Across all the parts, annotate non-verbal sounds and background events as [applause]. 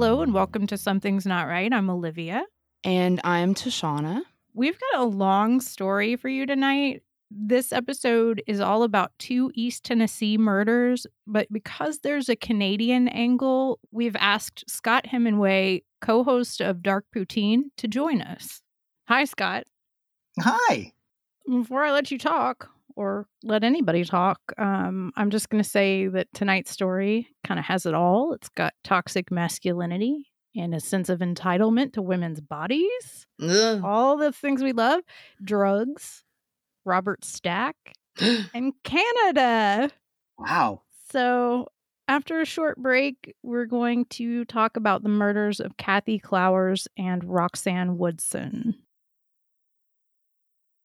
Hello and welcome to Something's Not Right. I'm Olivia. And I'm Tashana. We've got a long story for you tonight. This episode is all about two East Tennessee murders, but because there's a Canadian angle, we've asked Scott Hemingway, co host of Dark Poutine, to join us. Hi, Scott. Hi. Before I let you talk, or let anybody talk, um, I'm just going to say that tonight's story kind of has it all. It's got toxic masculinity and a sense of entitlement to women's bodies, Ugh. all the things we love, drugs, Robert Stack, [gasps] and Canada. Wow. So, after a short break, we're going to talk about the murders of Kathy Clowers and Roxanne Woodson.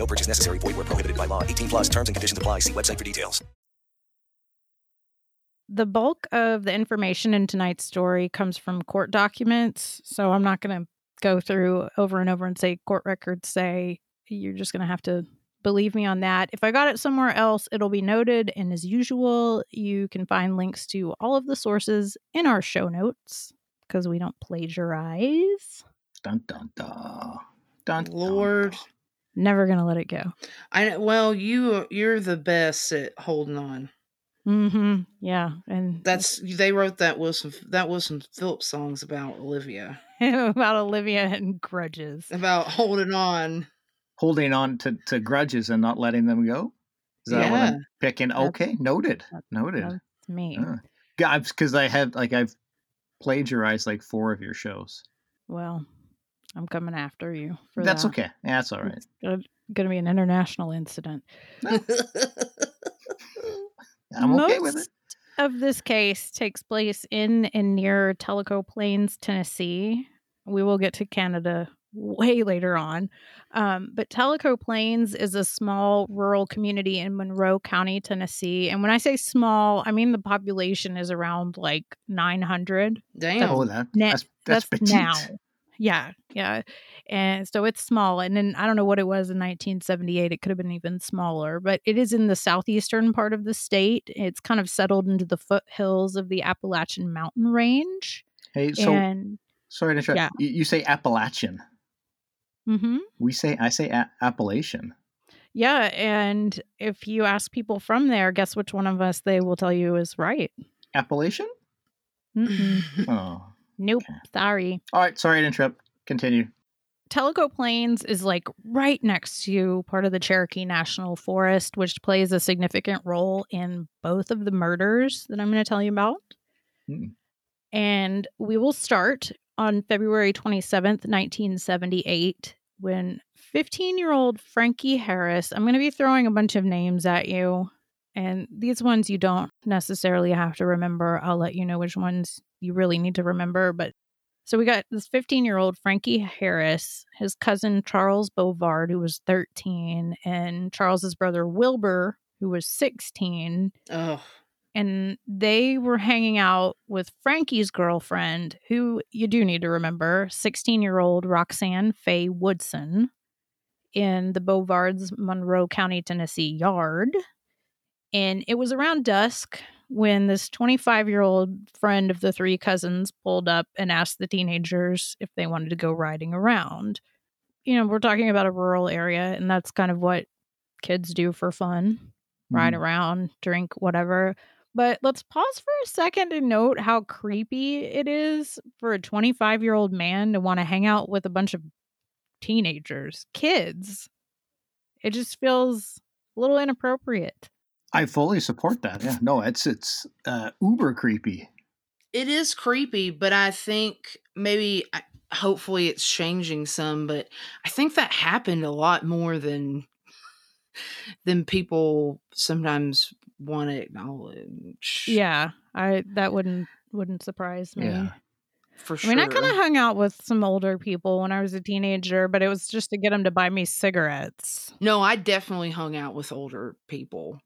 No purchase necessary. Void were prohibited by law. 18 plus terms and conditions apply. See website for details. The bulk of the information in tonight's story comes from court documents. So I'm not going to go through over and over and say court records say you're just going to have to believe me on that. If I got it somewhere else, it'll be noted. And as usual, you can find links to all of the sources in our show notes because we don't plagiarize. Dun dun dun. Dun, dun, Lord. dun. Never going to let it go. I well, you you're the best at holding on. Mm-hmm. Yeah. And That's they wrote that Wilson that Wilson Phillips songs about Olivia [laughs] about Olivia and grudges. about holding on. Holding on to, to grudges and not letting them go. Is that what I'm picking? That's- Okay, noted. that's- Noted. That's me. Uh, because I have like I've plagiarized like four of your shows. Well, I'm coming after you for That's that. okay. That's all right. It's going to be an international incident. [laughs] I'm okay with it. Most Of this case takes place in and near Tellico Plains, Tennessee. We will get to Canada way later on. Um, but Tellico Plains is a small rural community in Monroe County, Tennessee. And when I say small, I mean the population is around like 900. Damn. Oh, that, that's that's, petite. now. Yeah, yeah. And so it's small. And then I don't know what it was in 1978. It could have been even smaller, but it is in the southeastern part of the state. It's kind of settled into the foothills of the Appalachian mountain range. Hey, so and sorry to interrupt. yeah. You, you say Appalachian. Mm-hmm. We say I say a- Appalachian. yeah, and if you ask people from there, guess which one of us they will tell you is right. Appalachian? Mm-mm. [laughs] Oh. nope, Okay. sorry. All right. Sorry to interrupt. Continue. Tellico Plains is like right next to part of the Cherokee National Forest, which plays a significant role in both of the murders that I'm going to tell you about. Hmm. And we will start on February 27th, 1978, when 15 year old Frankie Harris, I'm going to be throwing a bunch of names at you. And these ones you don't necessarily have to remember. I'll let you know which ones you really need to remember. But so we got this 15 year old Frankie Harris, his cousin Charles Bovard, who was 13, and Charles's brother Wilbur, who was 16, Oh, and they were hanging out with Frankie's girlfriend, who you do need to remember 16 year old Roxanne Faye Woodson, in the Bovards, Monroe County, Tennessee yard. And it was around dusk when this 25 year old friend of the three cousins pulled up and asked the teenagers if they wanted to go riding around. You know, we're talking about a rural area, and that's kind of what kids do for fun ride Mhm. around, drink, whatever. But let's pause for a second and note how creepy it is for a 25 year old man to want to hang out with a bunch of teenagers, kids. It just feels a little inappropriate. I fully support that. Yeah, no, it's it's uh, uber creepy. it is creepy, but I think maybe, hopefully, it's changing some. But I think that happened a lot more than than people sometimes want to acknowledge. Yeah, I that wouldn't wouldn't surprise me. Yeah. for sure. I mean, I kind of hung out with some older people when I was a teenager, but it was just to get them to buy me cigarettes. no, I definitely hung out with older people.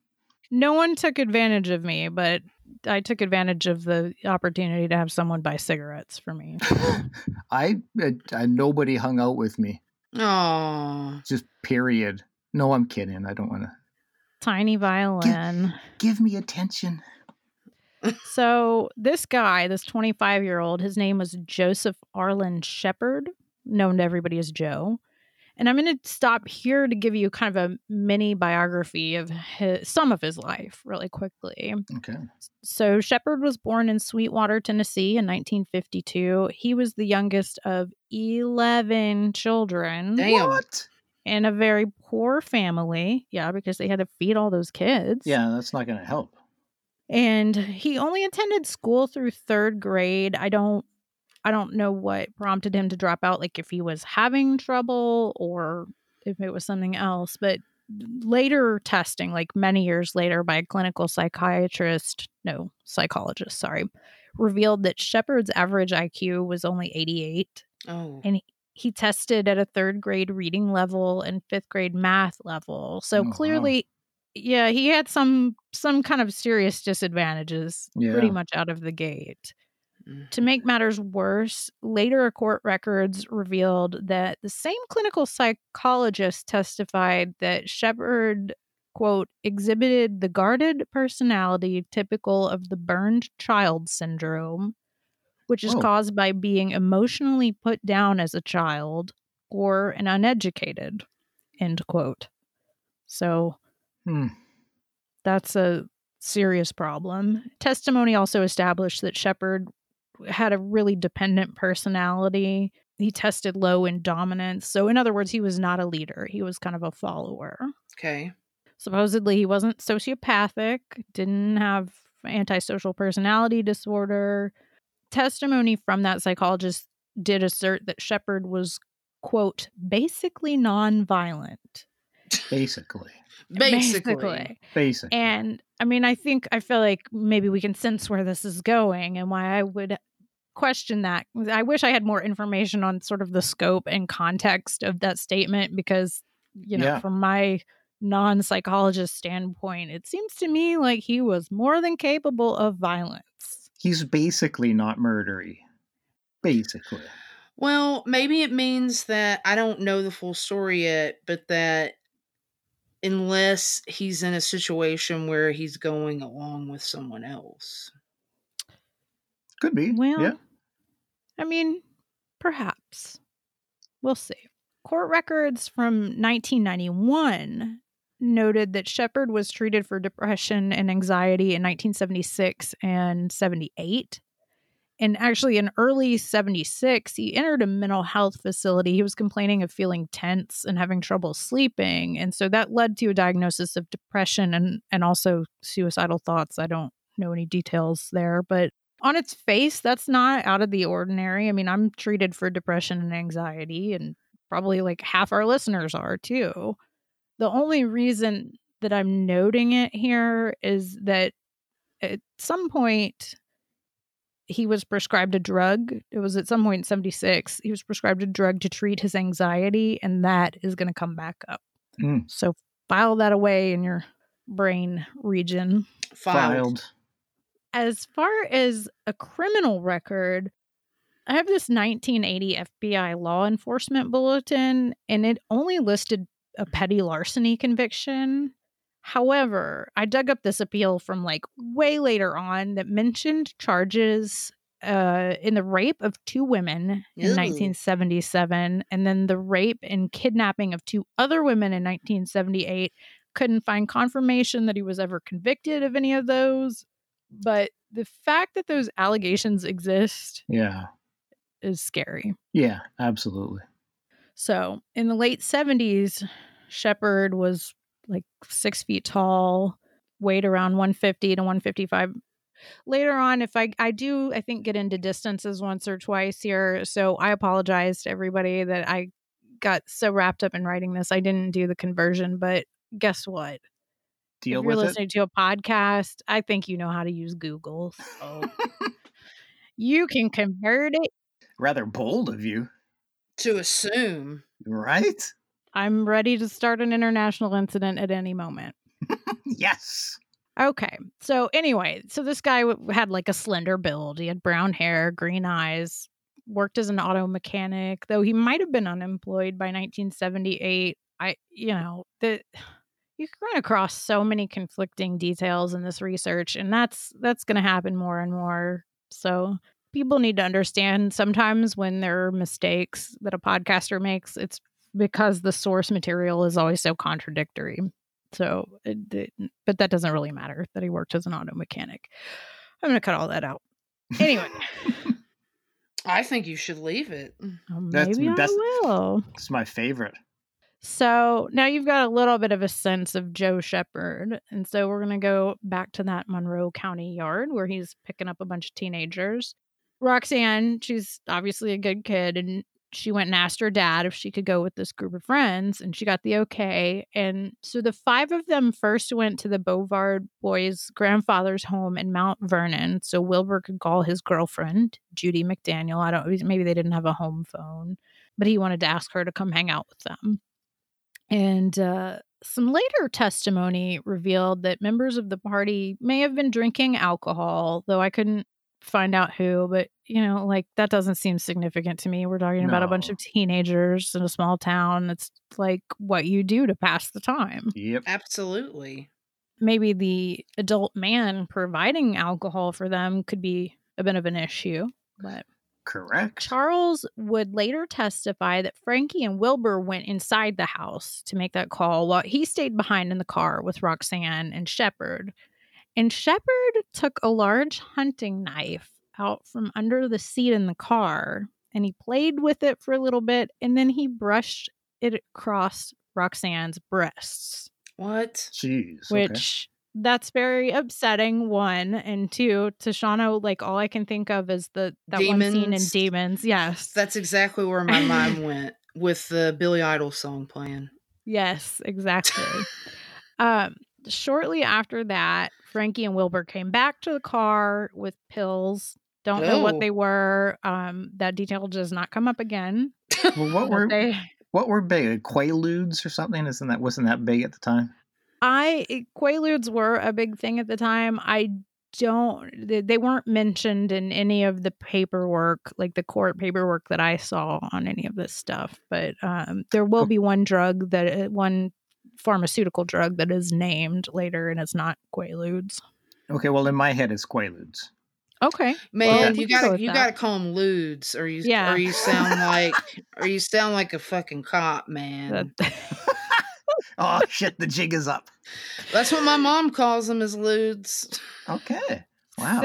No one took advantage of me, but I took advantage of the opportunity to have someone buy cigarettes for me. [laughs] I, I, I nobody hung out with me. Oh, Just period. No, I'm kidding. I don't want to Tiny violin. give me attention. [laughs] So this guy, this 25 year old, his name was Joseph Arlen Shepard, known to everybody as Joe. And I'm going to stop here to give you kind of a mini biography of his, some of his life really quickly. Okay. So Shepard was born in Sweetwater, Tennessee in 1952. He was the youngest of 11 children damn. What? in a very poor family. Yeah, because they had to feed all those kids. Yeah, that's not going to help. and he only attended school through third grade i don't i don't know what prompted him to drop out like if he was having trouble or if it was something else but later testing like many years later by a clinical psychiatrist no psychologist sorry revealed that shepard's average iq was only 88 Oh, and he tested at a third grade reading level and fifth grade math level. So Oh, wow. clearly yeah he had some some kind of serious disadvantages pretty much out of the gate To make matters worse later court records revealed that the same clinical psychologist testified that shepard quote exhibited the guarded personality typical of the burned child syndrome which is Oh. caused by being emotionally put down as a child or an uneducated end quote so Hmm. that's a serious problem testimony also established that shepard had a really dependent personality he tested low in dominance so in other words he was not a leader he was kind of a follower okay. supposedly he wasn't sociopathic didn't have antisocial personality disorder testimony from that psychologist did assert that shepard was quote basically nonviolent [laughs] [laughs] Basically. Basically. Basically. and i mean i think i feel like maybe we can sense where this is going and why i would question that i wish i had more information on sort of the scope and context of that statement because you know Yeah. from my non-psychologist standpoint it seems to me like he was more than capable of violence He's basically not murdery. Basically. Well, maybe it means that I don't know the full story yet, but that unless he's in a situation where he's going along with someone else. Could be. well yeah. i mean perhaps we'll see court records from 1991 noted that Shepard was treated for depression and anxiety in 1976 and 78. And actually, in early 76, he entered a mental health facility. He was complaining of feeling tense and having trouble sleeping. And so that led to a diagnosis of depression and, and also suicidal thoughts. I don't know any details there, but on its face, that's not out of the ordinary. I mean, I'm treated for depression and anxiety, and probably like half our listeners are too. The only reason that I'm noting it here is that at some point he was prescribed a drug. It was at some point in 76. He was prescribed a drug to treat his anxiety, and that is going to come back up. Mm. So file that away in your brain region. Filed. Filed. As far as a criminal record, I have this 1980 FBI law enforcement bulletin, and it only listed a petty larceny conviction. However, I dug up this appeal from like way later on that mentioned charges uh, in the rape of two women in Ew. 1977, and then the rape and kidnapping of two other women in 1978. Couldn't find confirmation that he was ever convicted of any of those. But the fact that those allegations exist Yeah. is scary. Yeah, absolutely. So in the late 70s, Shepard was like six feet tall, weighed around 150 to 155. Later on, if I I do I think get into distances once or twice here, so I apologize to everybody that I got so wrapped up in writing this. I didn't do the conversion, but guess what? Deal if you're with it. listening to a podcast, I think you know how to use Google. Oh. So [laughs] you can convert it. Rather bold of you, To assume. right? I'm ready to start an international incident at any moment. [laughs] yes. Okay. So anyway, so this guy w- had like a slender build. He had brown hair, green eyes, worked as an auto mechanic, though he might have been unemployed by 1978. I, you know, the you can run across so many conflicting details in this research, and that's that's going to happen more and more. So people need to understand sometimes when there are mistakes that a podcaster makes, it's because the source material is always so contradictory. So, it, it, but that doesn't really matter that he worked as an auto mechanic. I'm going to cut all that out. Anyway, [laughs] I think you should leave it. um, That's- maybe that's- I will. It's my favorite. So now you've got a little bit of a sense of Joe Shepard. And so we're going to go back to that Monroe County yard where he's picking up a bunch of teenagers. Roxanne, she's obviously a good kid, and she went and asked her dad if she could go with this group of friends, and she got the okay. And so the five of them first went to the Bovard boys' grandfather's home in Mount Vernon, so Wilbur could call his girlfriend, Judy McDaniel. I don't maybe they didn't have a home phone, but he wanted to ask her to come hang out with them. And uh, some later testimony revealed that members of the party may have been drinking alcohol, though I couldn't find out who. But, you know, like that doesn't seem significant to me. We're talking about a bunch of teenagers in a small town. It's like what you do to pass the time. Yep. Absolutely. Maybe the adult man providing alcohol for them could be a bit of an issue. But Correct. Charles would later testify that Frankie and Wilbur went inside the house to make that call while he stayed behind in the car with Roxanne and Shepard. And Shepard took a large hunting knife out from under the seat in the car and he played with it for a little bit and then he brushed it across Roxanne's breasts What? Jeez. okay. which that's very upsetting one and two to Shano like all i can think of is the that one scene in Demons. demons yes That's exactly where my mind [laughs] went with the Billy Idol song playing. yes exactly [laughs] um shortly after that frankie and wilbur came back to the car with pills don't know what they were um that detail does not come up again Well, what were they [laughs] what were big? Quaaludes or something? Isn't that wasn't that big at the time? I Quaaludes were a big thing at the time. I don't they, they weren't mentioned in any of the paperwork, like the court paperwork that I saw on any of this stuff. But um, there will Oh. be one drug that uh, one pharmaceutical drug that is named later, and it's not Quaaludes. Okay, well in my head it's Quaaludes. Okay, Man, Okay. you We can go gotta with you that. gotta call them lewds, or you Yeah. or you sound like or you sound like a fucking cop, man. that, [laughs] Oh shit, the jig is up. That's what my mom calls them is lewds. Okay. Wow.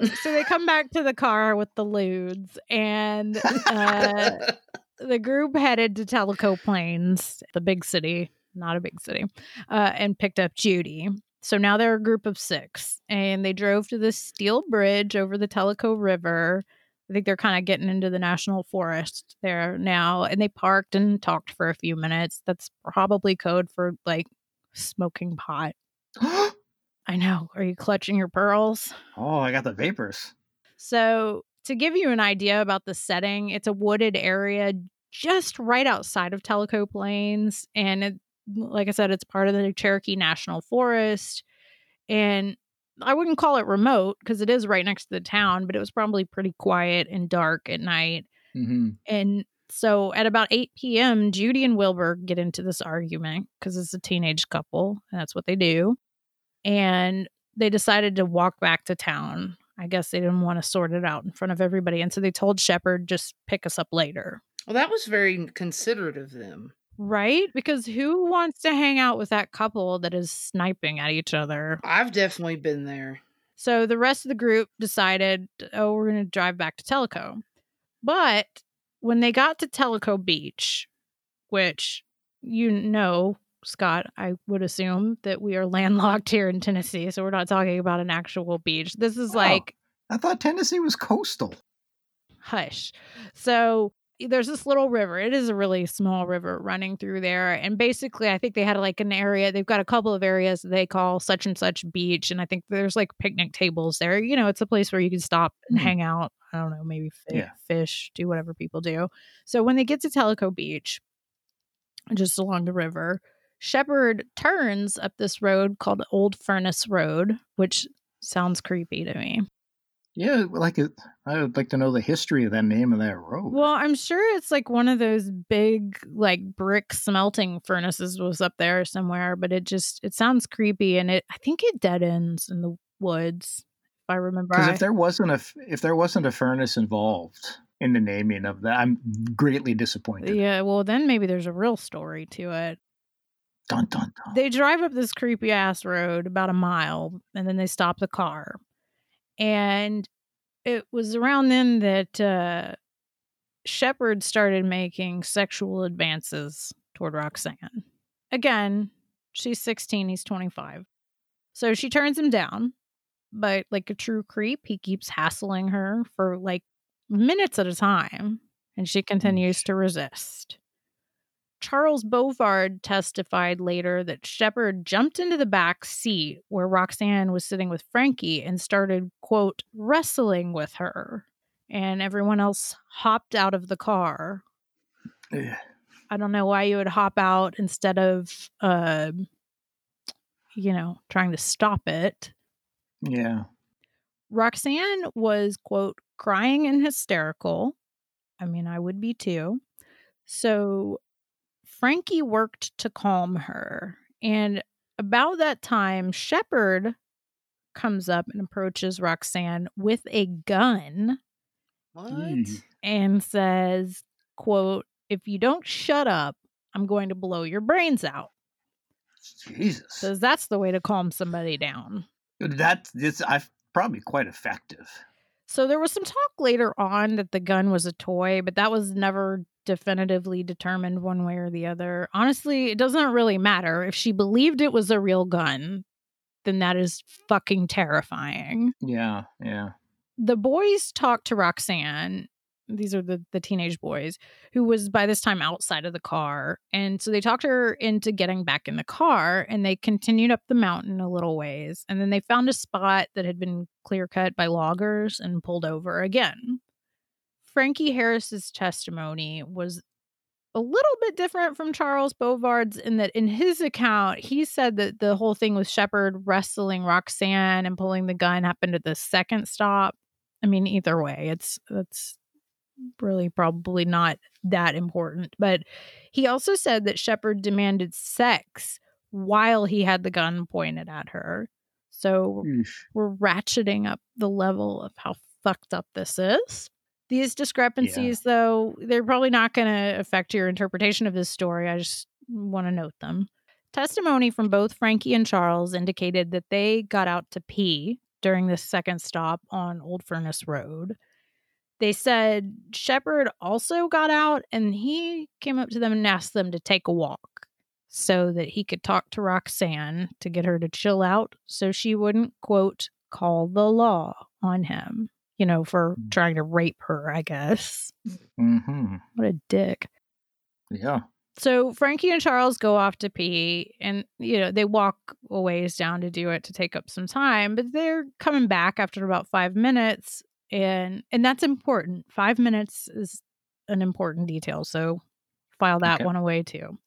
so so they come back to the car with the lewds, and uh, [laughs] the group headed to Tellico Plains, the big city, not a big city, uh, and picked up Judy. So now they're a group of six, and they drove to the steel bridge over the Tellico River. I think they're kind of getting into the national forest there now, and they parked and talked for a few minutes. That's probably code for like smoking pot. [gasps] I know. Are you clutching your pearls? oh, I got the vapors. So, to give you an idea about the setting, it's a wooded area just right outside of Tellico Plains, and it, like I said, it's part of the Cherokee National Forest. And I wouldn't call it remote because it is right next to the town, but it was probably pretty quiet and dark at night. hmm And so at about 8 p.m., Judy and Wilbur get into this argument because it's a teenage couple and that's what they do. And they decided to walk back to town. I guess they didn't want to sort it out in front of everybody. And so they told Shepard, just pick us up later. Well, that was very considerate of them. Right? Because who wants to hang out with that couple that is sniping at each other? I've definitely been there. So the rest of the group decided, oh, we're going to drive back to Tellico. But when they got to Tellico Beach, which you know, Scott, I would assume that we are landlocked here in Tennessee. So we're not talking about an actual beach. This is Oh. like I thought Tennessee was coastal. hush. So there's this little river. It is a really small river running through there. And basically, I think they had like an area, they've got a couple of areas they call such and such beach. And I think there's like picnic tables there. You know, it's a place where you can stop and Hmm. hang out. I don't know, maybe fi- Yeah. fish, do whatever people do. So when they get to Tellico Beach, just along the river, Shepard turns up this road called Old Furnace Road, which sounds creepy to me. Yeah, like it, I would like to know the history of that name of that road. Well, I'm sure it's like one of those big like brick smelting furnaces was up there somewhere, but it just it sounds creepy and it I think it dead ends in the woods if I remember. Because if there wasn't a if there wasn't a furnace involved in the naming of that, I'm greatly disappointed. yeah, well then maybe there's a real story to it. Dun dun dun. They drive up this creepy ass road about a mile and then they stop the car. And it was around then that uh Shepard started making sexual advances toward Roxanne. Again, she's 16, he's 25. So she turns him down, but like a true creep, he keeps hassling her for like minutes at a time, and she continues to resist. Charles Bovard testified later that Shepard jumped into the back seat where Roxanne was sitting with Frankie and started, quote, wrestling with her. And everyone else hopped out of the car. Ugh. I don't know why you would hop out instead of, uh, you know, trying to stop it. Yeah. Roxanne was, quote, crying and hysterical. I mean, I would be too. So Frankie worked to calm her. And about that time, Shepard comes up and approaches Roxanne with a gun What? Mm. and says, quote, if you don't shut up, I'm going to blow your brains out. Jesus. Says that's the way to calm somebody down. That's this I probably quite effective. So there was some talk later on that the gun was a toy, but that was never definitively determined one way or the other. Honestly, it doesn't really matter. If she believed it was a real gun, then that is fucking terrifying. Yeah, yeah. The boys talked to Roxanne. These are the, the teenage boys who was by this time outside of the car. And so they talked her into getting back in the car and they continued up the mountain a little ways. And then they found a spot that had been clear cut by loggers and pulled over again. Frankie Harris's testimony was a little bit different from Charles Bovard's in that in his account, he said that the whole thing with Shepard wrestling Roxanne and pulling the gun happened at the second stop. I mean, either way, it's it's really probably not that important. But he also said that Shepard demanded sex while he had the gun pointed at her. So Eesh. we're ratcheting up the level of how fucked up this is. These discrepancies, though, they're probably not going to affect your interpretation of this story. I just want to note them. Testimony from both Frankie and Charles indicated that they got out to pee during this second stop on Old Furnace Road. They said Shepard also got out and he came up to them and asked them to take a walk so that he could talk to Roxanne to get her to chill out so she wouldn't, quote, call the law on him, you know, for trying to rape her, I guess. Mm-hmm. What a dick. Yeah. So Frankie and Charles go off to pee and, you know, they walk a ways down to do it to take up some time, but they're coming back after about five minutes. And and that's important. Five minutes is an important detail. So file that Okay. one away too.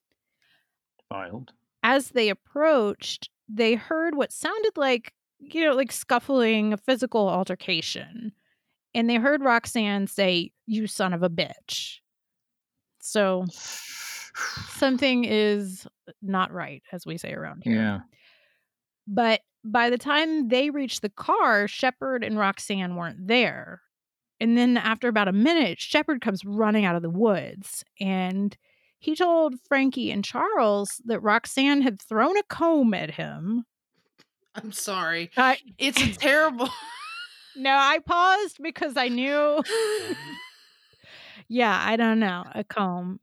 Filed. As they approached, they heard what sounded like, you know, like scuffling, a physical altercation. And they heard Roxanne say, You son of a bitch. So something is not right, as we say around here. Yeah. But by the time they reached the car, Shepard and Roxanne weren't there. And then after about a minute, Shepard comes running out of the woods and he told Frankie and Charles that Roxanne had thrown a comb at him. I'm sorry. I, It's a [laughs] terrible. no, I paused because I knew. [laughs] [laughs] yeah, I don't know. A comb.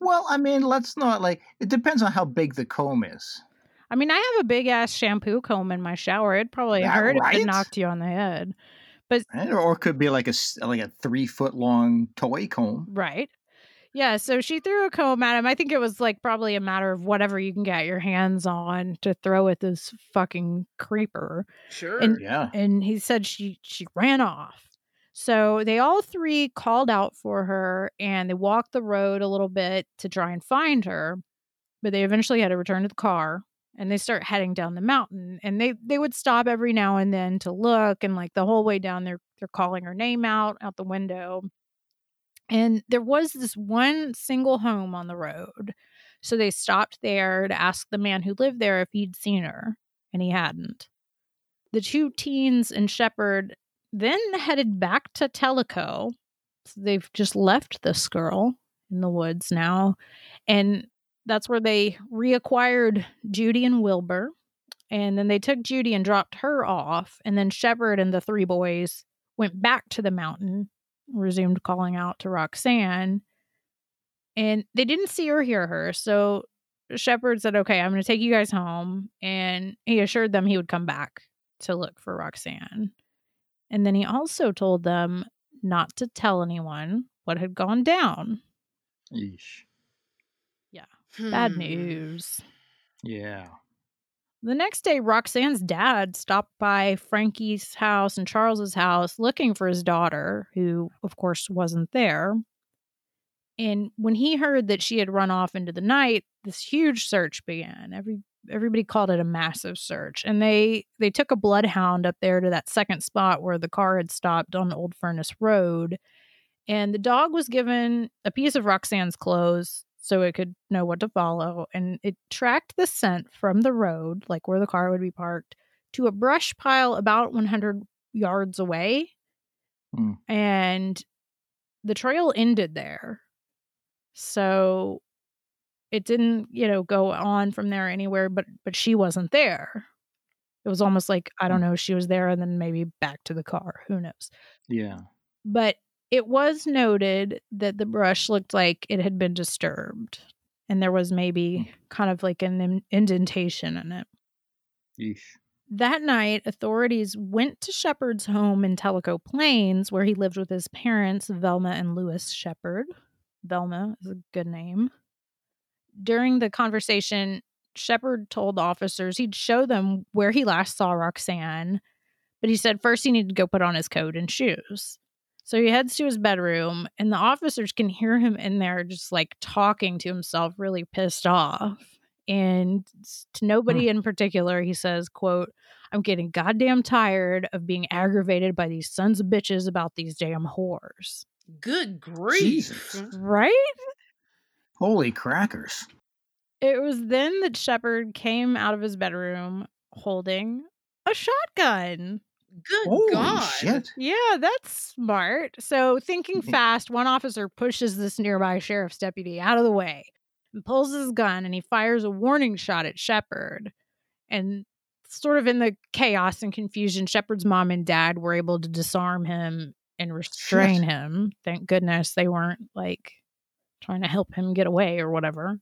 Well, I mean, let's not like. It depends on how big the comb is. I mean, I have a big ass shampoo comb in my shower. It'd probably That hurt if it knocked you on the head. Right? Or, or it could be like a s- like a three foot long toy comb. Right. Yeah, so she threw a comb at him. I think it was like probably a matter of whatever you can get your hands on to throw at this fucking creeper. sure. And- Yeah. And he said she she ran off. So they all three called out for her and they walked the road a little bit to try and find her. But they eventually had to return to the car and they start heading down the mountain. And they they would stop every now and then to look and like the whole way down they're they're calling her name out out the window. And there was this one single home on the road. So they stopped there to ask the man who lived there if he'd seen her, and he hadn't. The two teens and Shepard then headed back to Tellico. So they've just left this girl in the woods now. And that's where they reacquired Judy and Wilbur. And then they took Judy and dropped her off. And then Shepard and the three boys went back to the mountain, resumed calling out to Roxanne. And they didn't see or hear her. So Shepard said, Okay, I'm going to take you guys home. And he assured them he would come back to look for Roxanne. And then he also told them not to tell anyone what had gone down. Yeesh. Bad Hmm. news. Yeah. The next day, Roxanne's dad stopped by Frankie's house and Charles's house looking for his daughter, who, of course, wasn't there. And when he heard that she had run off into the night, this huge search began. Every everybody called it a massive search, and they they took a bloodhound up there to that second spot where the car had stopped on Old Furnace Road, and the dog was given a piece of Roxanne's clothes so it could know what to follow. And it tracked the scent from the road, like where the car would be parked, to a brush pile about 100 yards away. Hmm. And the trail ended there. So it didn't, you know, go on from there anywhere, but but she wasn't there. It was almost like, I don't know, she was there and then maybe back to the car. Who knows? Yeah. but it was noted that the brush looked like it had been disturbed and there was maybe mm. kind of like an indentation in it. Yeesh. That night, authorities went to Shepard's home in Tellico Plains, where he lived with his parents, Velma and Lewis Shepard. Velma is a good name. During the conversation, Shepard told officers he'd show them where he last saw Roxanne, but he said first he needed to go put on his coat and shoes. So he heads to his bedroom, and the officers can hear him in there just like talking to himself, really pissed off. And to nobody in particular, he says, quote, I'm getting goddamn tired of being aggravated by these sons of bitches about these damn whores. Good grief. Jesus. Right? Holy crackers. It was then that Shepard came out of his bedroom holding a shotgun. Good Holy God. shit. Yeah, that's smart. So, thinking Mhm. fast, one officer pushes this nearby sheriff's deputy out of the way and pulls his gun and he fires a warning shot at Shepard. And sort of in the chaos and confusion, Shepard's mom and dad were able to disarm him and restrain Shit. him. Thank goodness they weren't like trying to help him get away or whatever.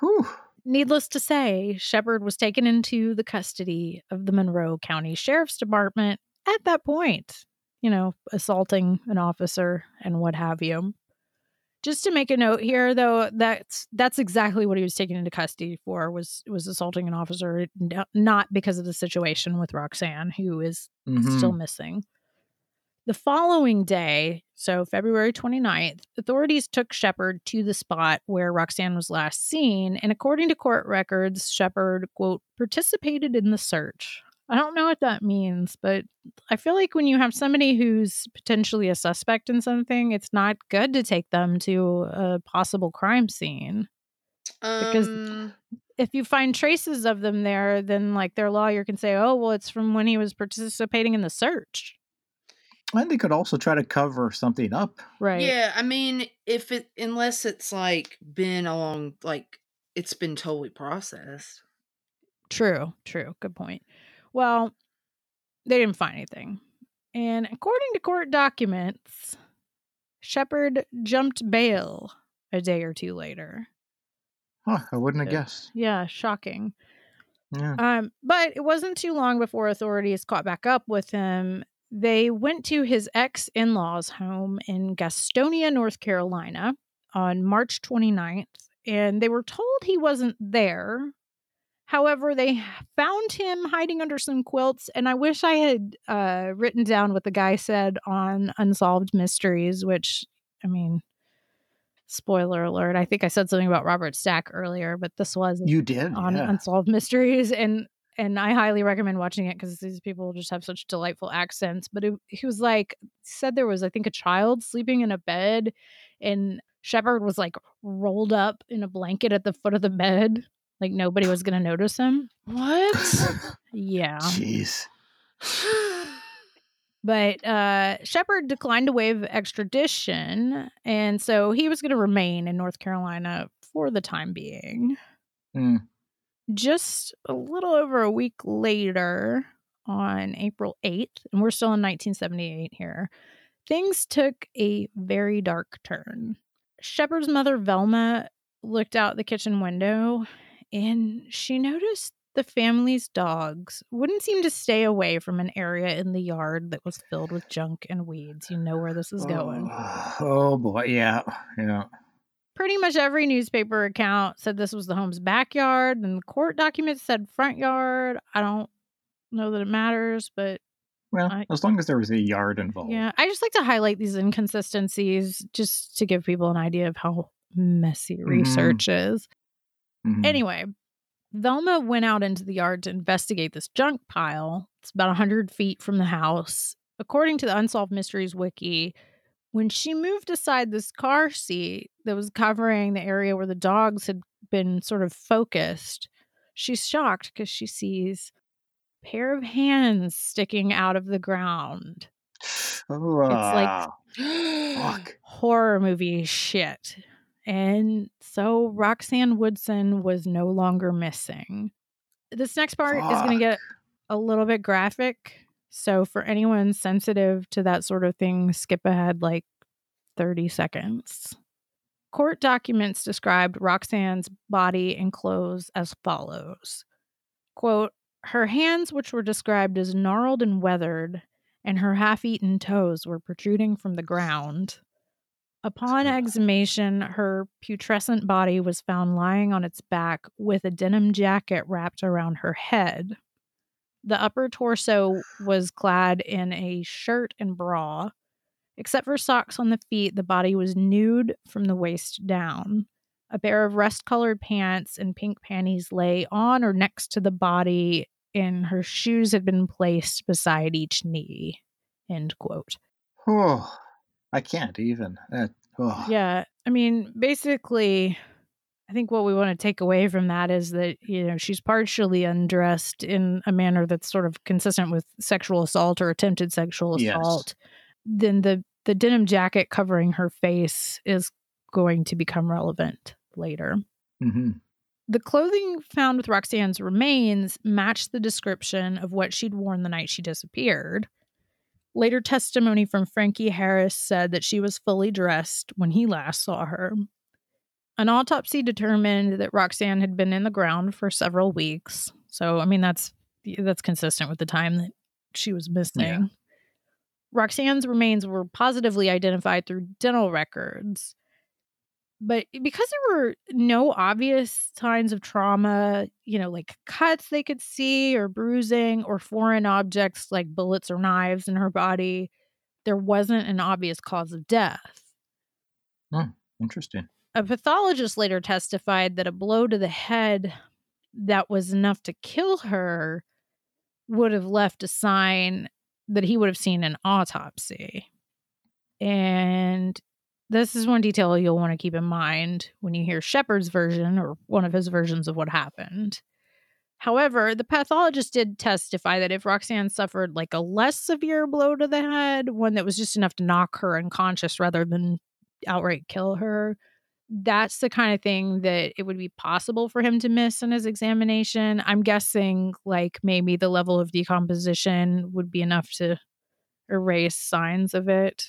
Whew. Needless to say, Shepard was taken into the custody of the Monroe County Sheriff's Department at that point, you know, assaulting an officer and what have you. Just to make a note here though, that's that's exactly what he was taken into custody for was was assaulting an officer not because of the situation with Roxanne who is Mhm. still missing. The following day, so February 29th, authorities took Shepard to the spot where Roxanne was last seen. And according to court records, Shepard, quote, participated in the search. I don't know what that means, but I feel like when you have somebody who's potentially a suspect in something, it's not good to take them to a possible crime scene. Because- Um, If you find traces of them there, then like their lawyer can say, oh, well, it's from when he was participating in the search. And they could also try to cover something up. Right. Yeah, I mean, if it unless it's like been along, like it's been totally processed. True, true. Good point. Well, they didn't find anything. And according to court documents, Shepard jumped bail a day or two later. Huh, I wouldn't have guessed. Yeah, shocking. Yeah. Um, but it wasn't too long before authorities caught back up with him. They went to his ex in law's home in Gastonia, North Carolina on March 29th, and they were told he wasn't there. However, they found him hiding under some quilts, and I wish I had uh, written down what the guy said on Unsolved Mysteries, which, I mean, spoiler alert, I think I said something about Robert Stack earlier, but this was You did. on yeah. unsolved mysteries and and i highly recommend watching it because these people just have such delightful accents but it, he was like said there was i think a child sleeping in a bed and shepard was like rolled up in a blanket at the foot of the bed like nobody was gonna notice him What? [laughs] yeah Jeez. but uh shepard declined to waive extradition and so he was gonna remain in north carolina for the time being Hmm. Just a little over a week later, on April 8th, and we're still in 1978 here, things took a very dark turn. Shepard's mother, Velma, looked out the kitchen window and she noticed the family's dogs wouldn't seem to stay away from an area in the yard that was filled with junk and weeds. You know where this is going. Oh, oh boy. Yeah. Yeah. Pretty much every newspaper account said this was the home's backyard, and the court documents said front yard. I don't know that it matters, but Well, I- as long as there was a yard involved. yeah, I just like to highlight these inconsistencies just to give people an idea of how messy Mhm. research is. Mhm. Anyway, Velma went out into the yard to investigate this junk pile. It's about 100 feet from the house. According to the Unsolved Mysteries Wiki, when she moved aside this car seat that was covering the area where the dogs had been sort of focused, she's shocked because she sees a pair of hands sticking out of the ground. Oh, like- ah, [gasps] fuck. horror movie shit. And so Roxanne Woodson was no longer missing. This next part is going to get a little bit graphic. So for anyone sensitive to that sort of thing, skip ahead like 30 seconds. Court documents described Roxanne's body and clothes as follows. Quote, her hands, which were described as gnarled and weathered, and her half eaten toes were protruding from the ground. Upon exhumation, her putrescent body was found lying on its back with a denim jacket wrapped around her head. The upper torso was clad in a shirt and bra. Except for socks on the feet, the body was nude from the waist down. A pair of rust colored pants and pink panties lay on or next to the body, and her shoes had been placed beside each knee. End quote. Oh, I can't even. That, oh. Yeah. I mean, basically, I think what we want to take away from that is that, you know, she's partially undressed in a manner that's sort of consistent with sexual assault or attempted sexual Yes. assault. Then the, the denim jacket covering her face is going to become relevant later. hmm The clothing found with Roxanne's remains matched the description of what she'd worn the night she disappeared. Later testimony from Frankie Harris said that she was fully dressed when he last saw her. An autopsy determined that Roxanne had been in the ground for several weeks. So, I mean, that's that's consistent with the time that she was missing. Roxanne's remains were positively identified through dental records. But because there were no obvious signs of trauma, you know, like cuts they could see or bruising or foreign objects like bullets or knives in her body, there wasn't an obvious cause of death. Hmm. Interesting. A pathologist later testified that a blow to the head that was enough to kill her would have left a sign that he would have seen an autopsy. And this is one detail you'll want to keep in mind when you hear Shepard's version or one of his versions of what happened. However, the pathologist did testify that if Roxanne suffered like a less severe blow to the head, one that was just enough to knock her unconscious rather than outright kill her, that's the kind of thing that it would be possible for him to miss in his examination. I'm guessing like maybe the level of decomposition would be enough to erase signs of it.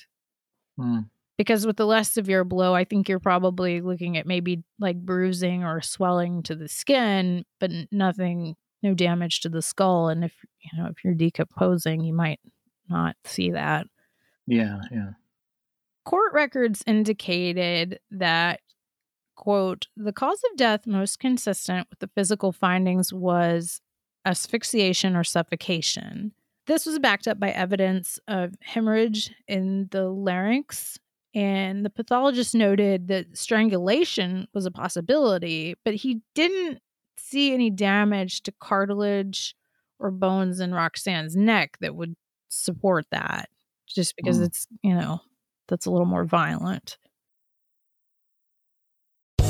Hmm. Because with the less severe blow, I think you're probably looking at maybe like bruising or swelling to the skin, but nothing, no damage to the skull. And if you know if you're decomposing, you might not see that. Yeah, yeah. Court records indicated that, quote, the cause of death most consistent with the physical findings was asphyxiation or suffocation. This was backed up by evidence of hemorrhage in the larynx, and the pathologist noted that strangulation was a possibility, but he didn't see any damage to cartilage or bones in Roxanne's neck that would support that, just because Hmm. it's, you know, that's a little more violent.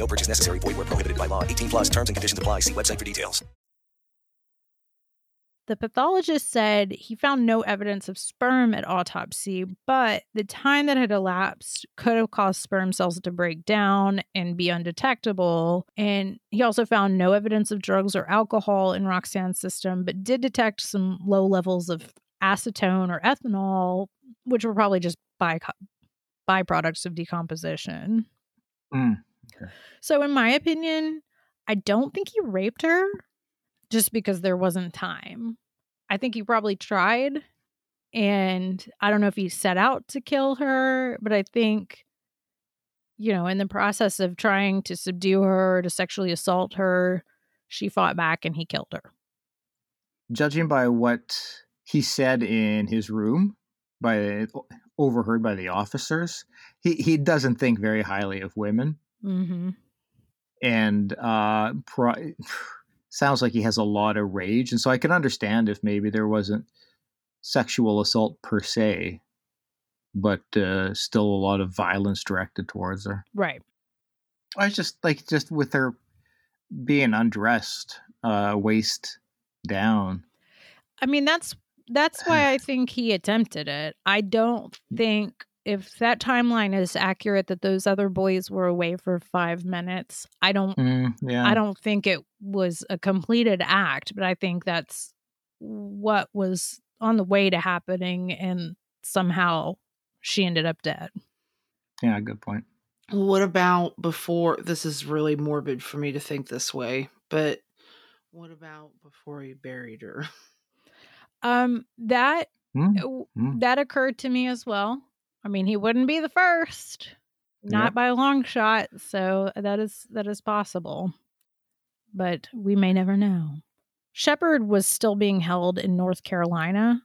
No purchase necessary. Void where prohibited by law. 18 plus terms and conditions apply. See website for details. The pathologist said he found no evidence of sperm at autopsy, but the time that had elapsed could have caused sperm cells to break down and be undetectable. And he also found no evidence of drugs or alcohol in Roxanne's system, but did detect some low levels of acetone or ethanol, which were probably just by byproducts of decomposition. Mm. So, in my opinion, I don't think he raped her just because there wasn't time. I think he probably tried. And I don't know if he set out to kill her, but I think, you know, in the process of trying to subdue her, to sexually assault her, she fought back and he killed her. Judging by what he said in his room, by overheard by the officers, he, he doesn't think very highly of women. Mm-hmm. and uh, pro- [sighs] sounds like he has a lot of rage. And so I can understand if maybe there wasn't sexual assault per se, but uh, still a lot of violence directed towards her. Right. I was just like just with her being undressed, uh, waist down. I mean, that's that's why [sighs] I think he attempted it. I don't think if that timeline is accurate that those other boys were away for five minutes, I don't Mm, yeah, I don't think it was a completed act, but I think that's what was on the way to happening and somehow she ended up dead. Yeah, good point. What about before? This is really morbid for me to think this way, but what about before he buried her? Um that Mm, w- mm. that occurred to me as well. I mean, he wouldn't be the first, not Yep. by a long shot. So that is that is possible, but we may never know. Shepard was still being held in North Carolina,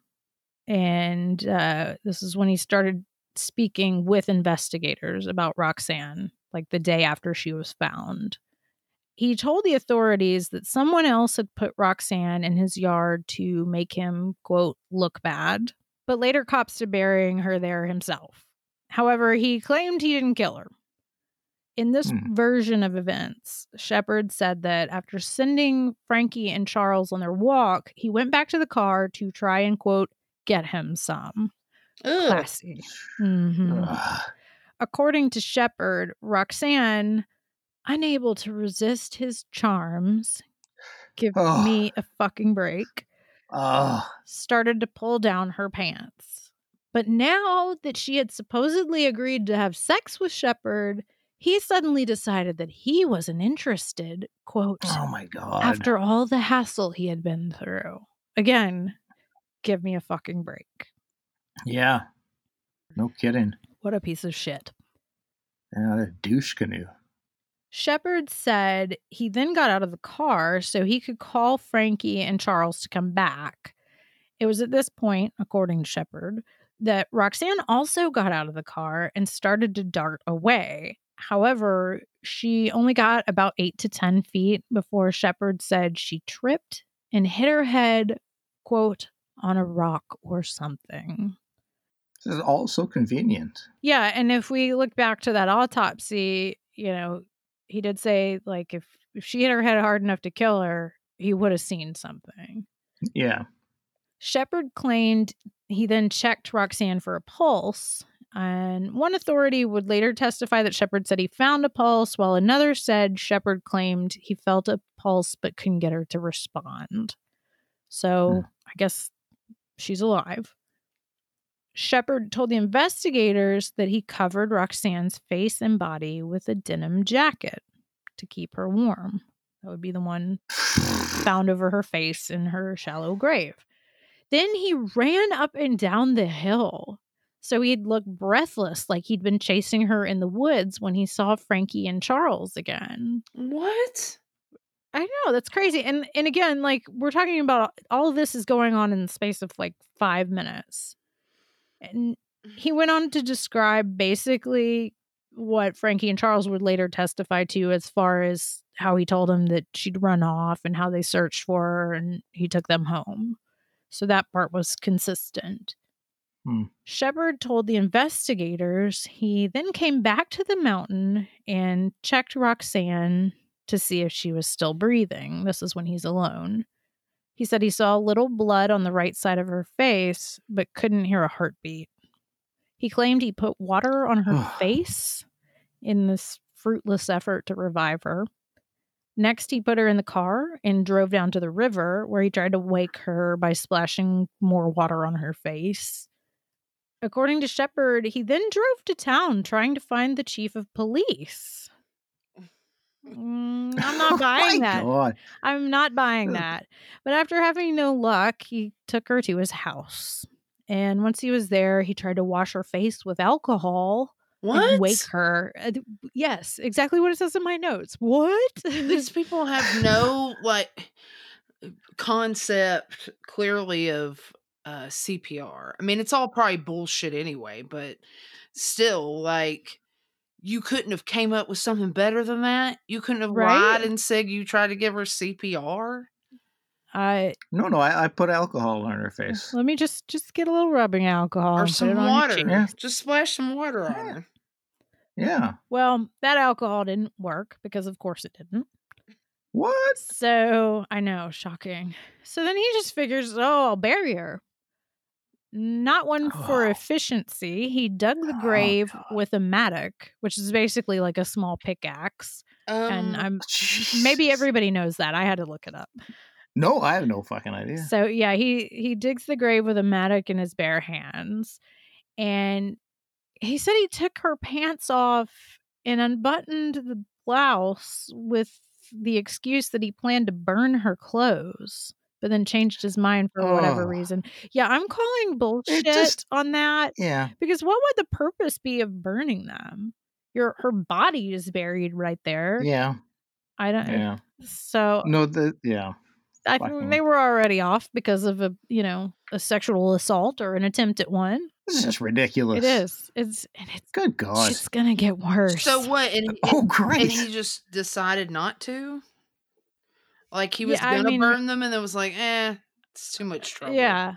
and uh, this is when he started speaking with investigators about Roxanne, like the day after she was found. He told the authorities that someone else had put Roxanne in his yard to make him, quote, look bad, but later cops to burying her there himself. However, he claimed he didn't kill her. In this Hmm. version of events, Shepard said that after sending Frankie and Charles on their walk, he went back to the car to try and quote, get him some. Ugh. Classy. Mhm. Ugh. According to Shepard, Roxanne, unable to resist his charms, give Oh. me a fucking break, Ugh. started to pull down her pants. But now that she had supposedly agreed to have sex with Shepard, he suddenly decided that he wasn't interested, quote, Oh my god. after all the hassle he had been through. Again, give me a fucking break. Yeah. No kidding. What a piece of shit. Yeah, that douche canoe. Shepard said he then got out of the car so he could call Frankie and Charles to come back. It was at this point, according to Shepard, that Roxanne also got out of the car and started to dart away. However, she only got about eight to 10 feet before Shepard said she tripped and hit her head, quote, on a rock or something. This is all so convenient. Yeah, and if we look back to that autopsy, you know, he did say like if if she hit her head hard enough to kill her, he would have seen something. Yeah. Shepard claimed he then checked Roxanne for a pulse, and one authority would later testify that Shepard said he found a pulse, while another said Shepard claimed he felt a pulse but couldn't get her to respond. So hmm. I guess she's alive. Shepard told the investigators that he covered Roxanne's face and body with a denim jacket to keep her warm. That would be the one found over her face in her shallow grave. Then he ran up and down the hill. So he'd look breathless like he'd been chasing her in the woods when he saw Frankie and Charles again. What? I know, that's crazy. And and again, like we're talking about all of this is going on in the space of like 5 minutes. And he went on to describe basically what Frankie and Charles would later testify to as far as how he told him that she'd run off and how they searched for her and he took them home. So that part was consistent. Hmm. Shepard told the investigators he then came back to the mountain and checked Roxanne to see if she was still breathing. This is when he's alone. He said he saw a little blood on the right side of her face, but couldn't hear a heartbeat. He claimed he put water on her face in this fruitless effort to revive her. Next, he put her in the car and drove down to the river where he tried to wake her by splashing more water on her face. According to Shepard, he then drove to town trying to find the chief of police. Mm, I'm [laughs] not buying my that. God. I'm not buying that. But after having no luck, he took her to his house. And once he was there, he tried to wash her face with alcohol and wake her. Uh, Yes, exactly what it says in my notes. What? These [laughs] people have no like concept clearly of uh CPR. I mean, it's all probably bullshit anyway, but still like you couldn't have came up with something better than that. You couldn't have Right? lied and said you tried to give her CPR. I No, no, I, I put alcohol on her face. let me just just get a little rubbing alcohol or some it on your water. Yeah. Just splash some water on her. Yeah. Well, that alcohol didn't work because, of course, it didn't. What? So I know, shocking. So then he just figures, oh, I'll bury her. Not one for Oh. efficiency. He dug the Oh, grave God. with a mattock, which is basically like a small pickaxe. and Um, I'm maybe everybody knows that. I had to look it up. No, I have no fucking idea. So yeah, he he digs the grave with a mattock in his bare hands, and he said he took her pants off and unbuttoned the blouse with the excuse that he planned to burn her clothes, but then changed his mind for whatever Oh. reason. Yeah, I'm calling bullshit just- on that Yeah. because what would the purpose be of burning them? Your her body is buried right there. Yeah. I don't. Yeah. So No, the yeah. I think they were already off because of a you know a sexual assault or an attempt at one. This is just ridiculous. It is. It's and it's Good God. it's gonna get worse. so what? And, Oh, and he just decided not to. Like he was Yeah, gonna mean- burn them, and then was like, "Eh, it's too much trouble." Yeah,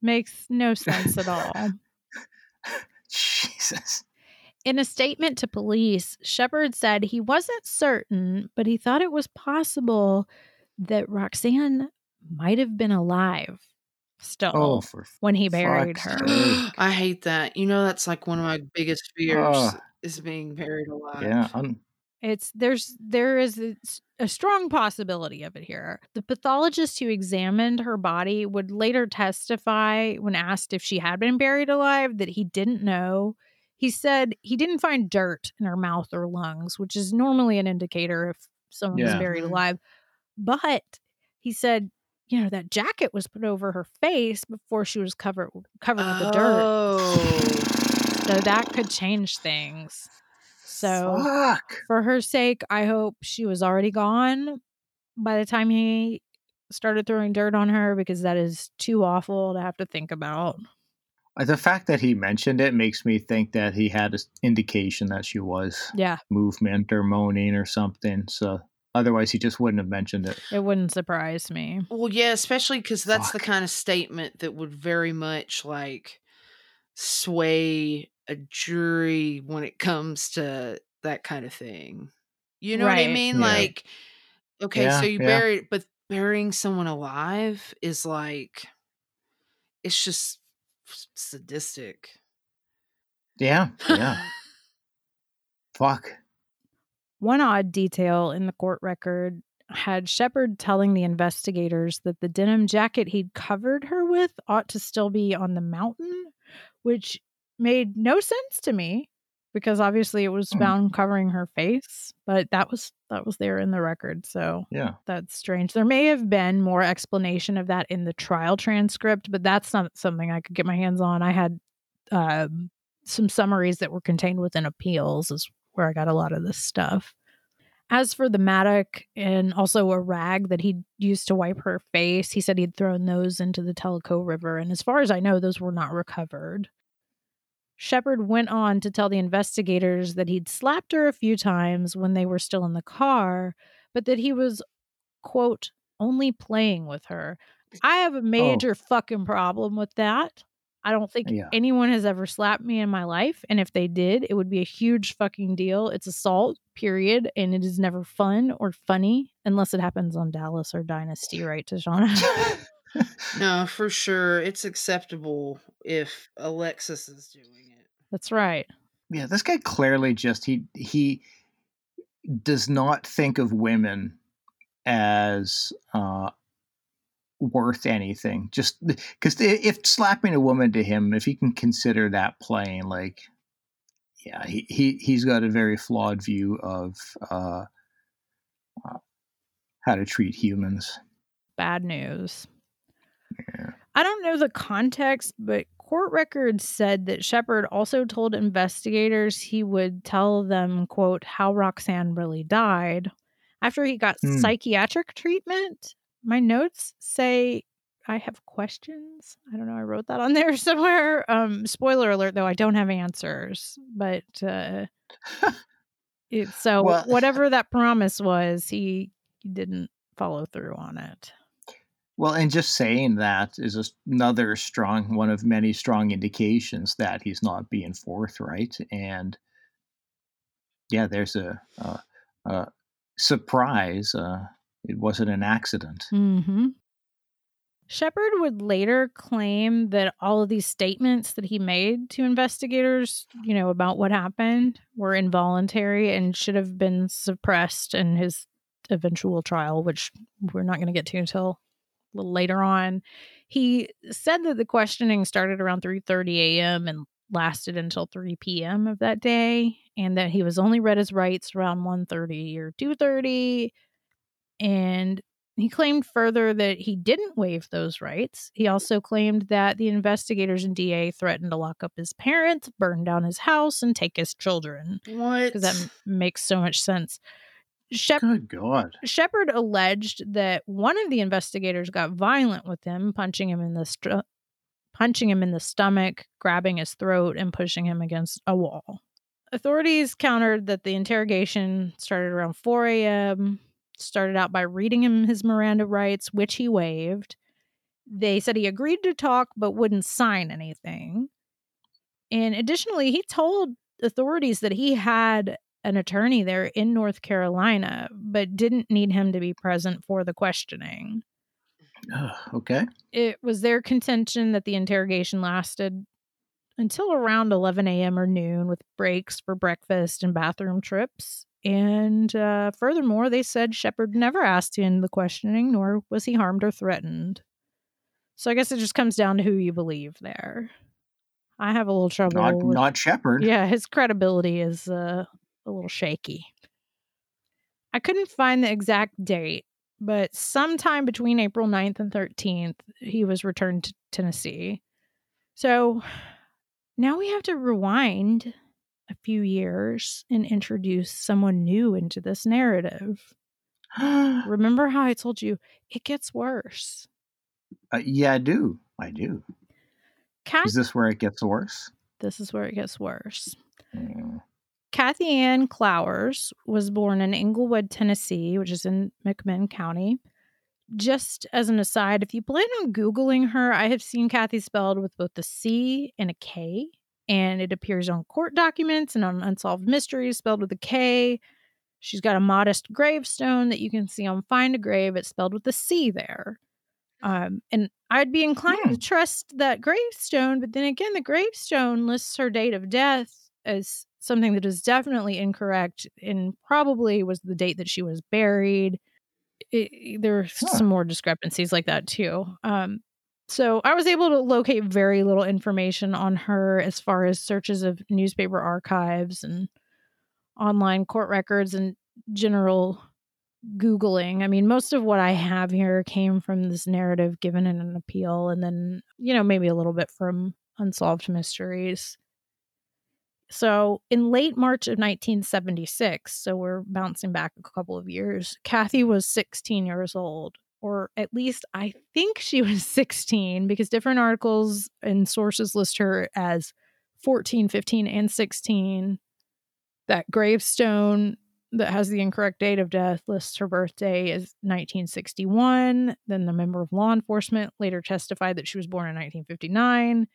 makes no sense at all. [laughs] Jesus. In a statement to police, Shepard said he wasn't certain, but he thought it was possible that Roxanne might have been alive still Oh, for when he buried her. [gasps] I hate that. You know, that's like one of my biggest fears Ugh. is being buried alive. Yeah, I'm, It's there's there is a, a strong possibility of it here. The pathologist who examined her body would later testify when asked if she had been buried alive that he didn't know. He said he didn't find dirt in her mouth or lungs, which is normally an indicator if someone was Yeah. buried Mhm. alive. But he said, you know, that jacket was put over her face before she was covered covered with the dirt. Oh. So that could change things. So fuck. for her sake, I hope she was already gone by the time he started throwing dirt on her because that is too awful to have to think about. Uh, The fact that he mentioned it makes me think that he had an indication that she was Yeah, movement or moaning or something. So otherwise, he just wouldn't have mentioned it. it wouldn't surprise me. Well, yeah, especially because that's the kind of statement that would very much like sway a jury when it comes to that kind of thing. You know what I mean? Yeah. Like, okay, Yeah, so you yeah. buried, but burying someone alive is like, it's just sadistic. Yeah, yeah. [laughs] Fuck. One odd detail in the court record had Shepard telling the investigators that the denim jacket he'd covered her with ought to still be on the mountain, which made no sense to me because obviously it was Hmm. found covering her face, but that was that was there in the record. So Yeah. that's strange. There may have been more explanation of that in the trial transcript, but that's not something I could get my hands on. I had um, some summaries that were contained within appeals, is where I got a lot of this stuff. As for the mattock and also a rag that he'd used to wipe her face, he said he'd thrown those into the Tellico River. And as far as I know, those were not recovered. Shepard went on to tell the investigators that he'd slapped her a few times when they were still in the car, but that he was, quote, only playing with her. I have a oh. major fucking problem with that. I don't think Yeah. anyone has ever slapped me in my life. And if they did, it would be a huge fucking deal. It's assault, period. And it is never fun or funny unless it happens on Dallas or Dynasty, right, Tashana? [laughs] [laughs] No, for sure. It's acceptable if Alexis is doing it. That's right. Yeah, this guy clearly just he he does not think of women as uh worth anything. Just because if slapping a woman to him, if he can consider that playing, like, yeah, he he he's got a very flawed view of uh, uh how to treat humans. Bad news. Yeah. I don't know the context, but court records said that Shepard also told investigators he would tell them, quote, how Roxanne really died after he got Hmm. psychiatric treatment. My notes say I have questions. I don't know. I wrote that on there [laughs] somewhere. Um, spoiler alert, though, I don't have answers, but uh, it, so Well- [laughs] whatever that promise was, he, he didn't follow through on it. Well, and just saying that is another strong one of many strong indications that he's not being forthright. And yeah, there's a, a, a surprise. Uh, it wasn't an accident. Mm-hmm. Shepard would later claim that all of these statements that he made to investigators, you know, about what happened were involuntary and should have been suppressed in his eventual trial, which we're not going to get to until a little later on. He said that the questioning started around 3:30 a.m. and lasted until 3 p.m. of that day and that he was only read his rights around 1:30 or 2:30 and he claimed further that he didn't waive those rights. He also claimed that the investigators and DA threatened to lock up his parents, burn down his house, and take his children. What? Because that m- makes so much sense. Shep- Good God. Shepard alleged that one of the investigators got violent with him, punching him in the str- punching him in the stomach, grabbing his throat, and pushing him against a wall. Authorities countered that the interrogation started around 4 a.m. Started out by reading him his Miranda rights, which he waived. They said he agreed to talk but wouldn't sign anything. And additionally, he told authorities that he had an attorney there in North Carolina, but didn't need him to be present for the questioning. Ugh, okay. It was their contention that the interrogation lasted until around 11 a.m. or noon with breaks for breakfast and bathroom trips. And uh, furthermore, they said Shepard never asked end the questioning, nor was he harmed or threatened. So I guess it just comes down to who you believe there. I have a little trouble. Not with- not Shepard. yeah, his credibility is uh, a little shaky. I couldn't find the exact date, but sometime between April 9th and 13th, he was returned to Tennessee. So now we have to rewind a few years and introduce someone new into this narrative. [gasps] Remember how I told you it gets worse? Uh, yeah, I do. I do. Kat- Is this where it gets worse? this is where it gets worse. Mm. Kathy Ann Clowers was born in Englewood, Tennessee, which is in McMinn County. Just as an aside, if you plan on Googling her, I have seen Kathy spelled with both a C and a K, and it appears on court documents and on Unsolved Mysteries spelled with a K. She's got a modest gravestone that you can see on Find a Grave. It's spelled with a C there. Um, and I'd be inclined to trust that gravestone, but then again, the gravestone lists her date of death as something that is definitely incorrect and probably was the date that she was buried. It, there are some more discrepancies like that too. Um, so I was able to locate very little information on her as far as searches of newspaper archives and online court records and general Googling. I mean, most of what I have here came from this narrative given in an appeal, and then, you know, maybe a little bit from Unsolved Mysteries. So, in late March of 1976, so we're bouncing back a couple of years, Kathy was 16 years old, or at least I think she [laughs] was 16 because different articles and sources list her as 14, 15, and 16. That gravestone that has the incorrect date of death lists her birthday as 1961. Then the member of law enforcement later testified that she was born in 1959.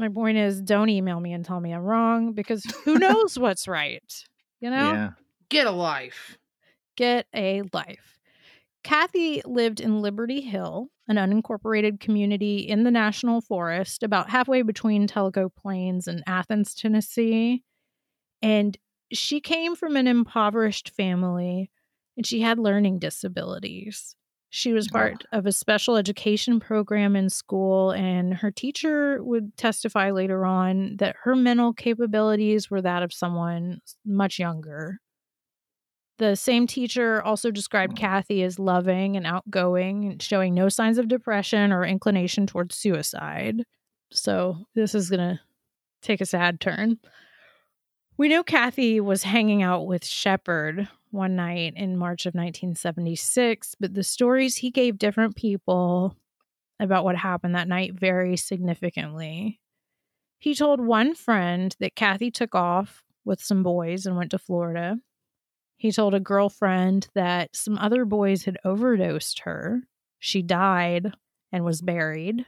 My point is, don't email me and tell me I'm wrong because who knows [laughs] what's right? You know? Yeah. Get a life. Get a life. Kathy lived in Liberty Hill, an unincorporated community in the National Forest, about halfway between Tellico Plains and Athens, Tennessee. And she came from an impoverished family and she had learning disabilities. She was oh. part of a special education program in school, and her teacher would testify later on that her mental capabilities were that of someone much younger. The same teacher also described hmm. Kathy as loving and outgoing and showing no signs of depression or inclination towards suicide. So, this is going to take a sad turn. We know Kathy was hanging out with Shepard one night in March of 1976, but the stories he gave different people about what happened that night vary significantly. He told one friend that Kathy took off with some boys and went to Florida. He told a girlfriend that some other boys had overdosed her. She died and was buried.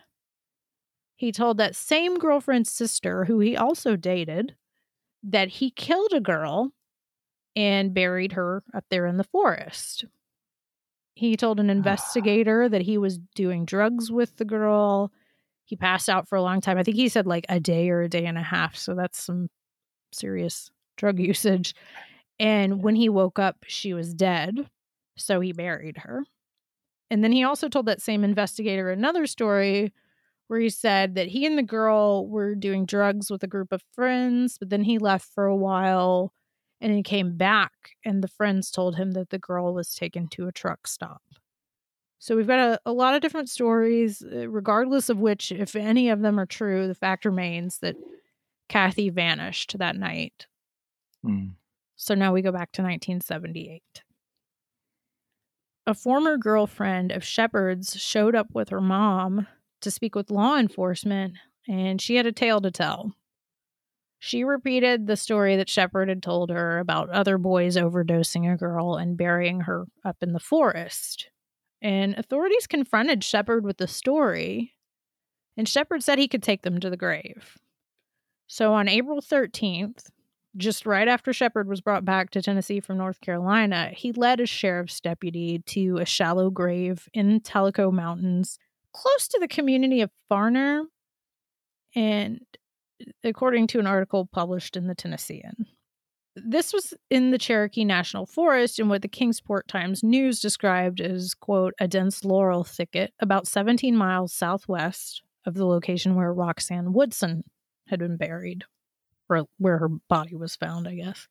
He told that same girlfriend's sister, who he also dated, that he killed a girl and buried her up there in the forest. He told an ah. investigator that he was doing drugs with the girl. He passed out for a long time. I think he said like a day or a day and a half. So that's some serious drug [laughs] usage. And when he woke up, she was dead. So he buried her. And then he also told that same investigator another story where he said that he and the girl were doing drugs with a group of friends, but then he left for a while and he came back, and the friends told him that the girl was taken to a truck stop. So we've got a, a lot of different stories, uh, regardless of which, if any of them are true, the fact remains that Kathy vanished that night. Hmm. So now we go back to 1978. A former girlfriend of Shepard's showed up with her mom to speak with law enforcement, and she had a tale to tell. She repeated the story that Shepard had told her about other boys overdosing a girl and burying her up in the forest. And authorities confronted Shepard with the story, and Shepard said he could take them to the grave. So on April 13th, just right after Shepard was brought back to Tennessee from North Carolina, he led a sheriff's deputy to a shallow grave in Tellico Mountains, close to the community of Farner, and according to an article published in the Tennessean. This was in the Cherokee National Forest in what the Kingsport Times News described as, quote, a dense laurel thicket about 17 miles southwest of the location where Roxanne Woodson had been buried, or where her body was found, I guess.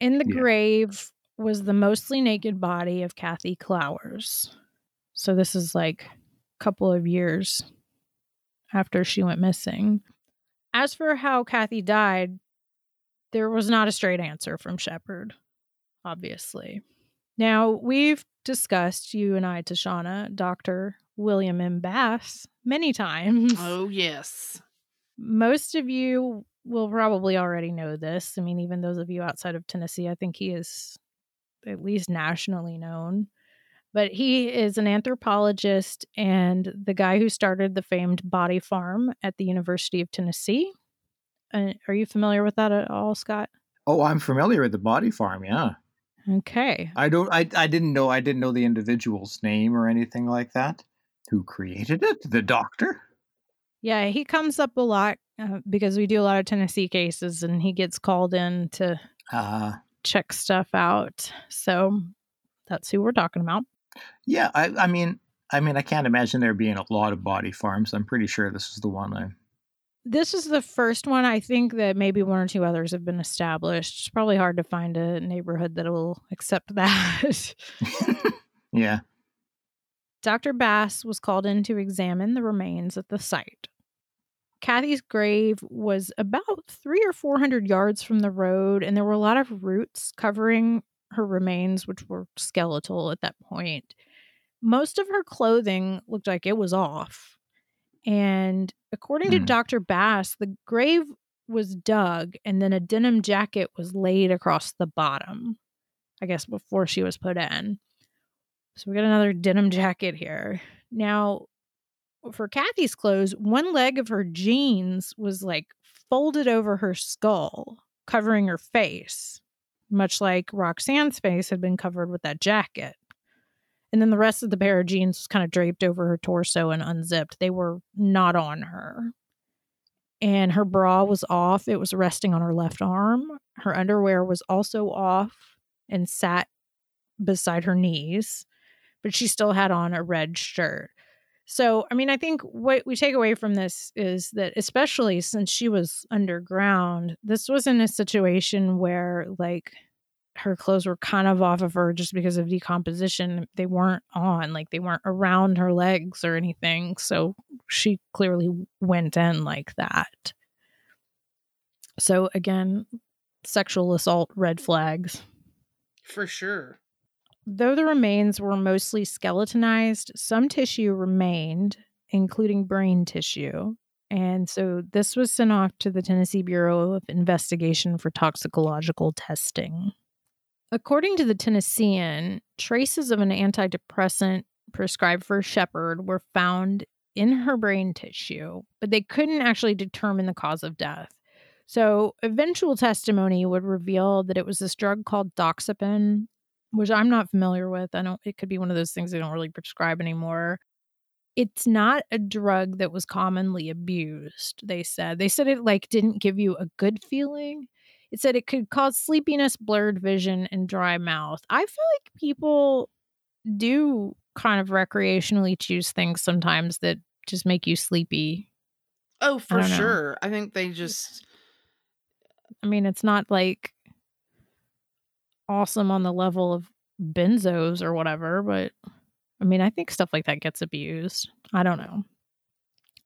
In the Yeah. grave was the mostly naked body of Kathy Clowers. So this is like a couple of years after she went missing. As for how Kathy died, there was not a straight answer from Shepard, obviously. Now, we've discussed, you and I, Tashana, Dr. William M. Bass, many times. Oh, yes. Most of you will probably already know this. I mean, even those of you outside of Tennessee, I think he is at least nationally known. But he is an anthropologist and the guy who started the famed Body Farm at the University of Tennessee. Uh, are you familiar with that at all, Scott? Oh, I'm familiar with the body farm. Yeah, Okay. I don't. I I didn't know. I didn't know the individual's name or anything like that. Who created it? The doctor. Yeah, he comes up a lot uh, because we do a lot of Tennessee cases and he gets called in to Uh check stuff out. So that's who we're talking about. Yeah. I I mean. I mean, I can't imagine there being a lot of body farms. I'm pretty sure this is the one I. This is the first one. I think that maybe one or two others have been established. It's probably hard to find a neighborhood that will accept [laughs] that. Yeah. Dr. Bass was called in to examine the remains at the site. Kathy's grave was about three or four hundred yards from the road, and there were a lot of roots covering her remains, which were skeletal at that point. Most of her clothing looked like it was off. And according to Hmm. Dr. Bass, the grave was dug and then a denim jacket was laid across the bottom, I guess before she was put in. So we got another denim jacket here. Now, for Kathy's clothes, one leg of her jeans was like folded over her skull, covering her face, much like Roxanne's face had been covered with that jacket. And then the rest of the pair of jeans was kind of draped over her torso and unzipped. They were not on her. And her bra was off. It was resting on her left arm. Her underwear was also off and sat beside her knees, but she still had on a red shirt. So, I mean, I think what we take away from this is that, especially since she was underground, this wasn't a situation where, like, her clothes were kind of off of her just because of decomposition. They weren't on, like, they weren't around her legs or anything. So, she clearly went in like that. So, again, sexual assault red flags. For sure. Though the remains were mostly skeletonized, some tissue remained, including brain tissue. And so this was sent off to the Tennessee Bureau of Investigation for toxicological testing. According to the Tennessean, traces of an antidepressant prescribed for Shepard were found in her brain tissue, but they couldn't actually determine the cause of death. So, eventual testimony would reveal that it was this drug called doxepin, which I'm not familiar with. I don't it could be one of those things they don't really prescribe anymore. It's not a drug that was commonly abused, they said. They said it like didn't give you a good feeling. It said it could cause sleepiness, blurred vision, and dry mouth. I feel like people do kind of recreationally choose things sometimes that just make you sleepy. Oh, for know. sure. I think they just I mean, it's not like awesome on the level of benzos or whatever, but I mean, I think stuff like that gets abused. I don't know.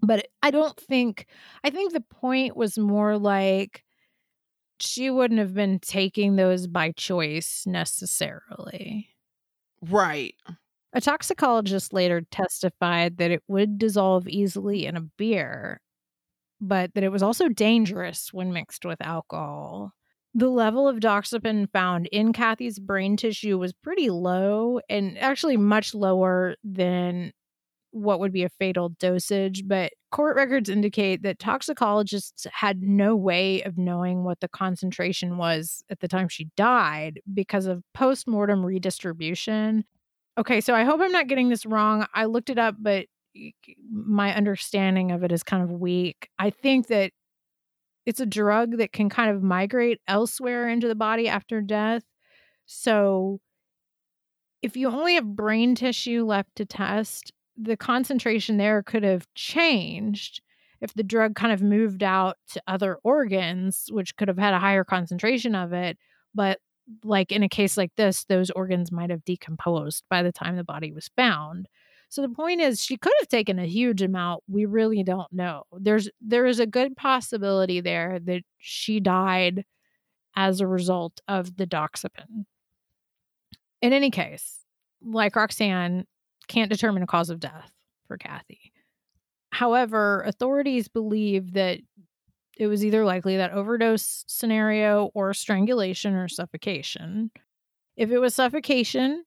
But I don't think, I think the point was more like she wouldn't have been taking those by choice necessarily. right. A toxicologist later testified that it would dissolve easily in a beer, but that it was also dangerous when mixed with alcohol. The level of doxepin found in Kathy's brain tissue was pretty low and actually much lower than what would be a fatal dosage, but court records indicate that toxicologists had no way of knowing what the concentration was at the time she died because of post-mortem redistribution. Okay, so I hope I'm not getting this wrong. I looked it up, but my understanding of it is kind of weak. I think that it's a drug that can kind of migrate elsewhere into the body after death. So if you only have brain tissue left to test, the concentration there could have changed if the drug kind of moved out to other organs, which could have had a higher concentration of it. But like in a case like this, those organs might have decomposed by the time the body was found. So the point is she could have taken a huge amount. We really don't know. There's there is a good possibility there that she died as a result of the doxepin. In any case, like Roxanne can't determine a cause of death for Kathy. However, authorities believe that it was either likely that overdose scenario or strangulation or suffocation. If it was suffocation,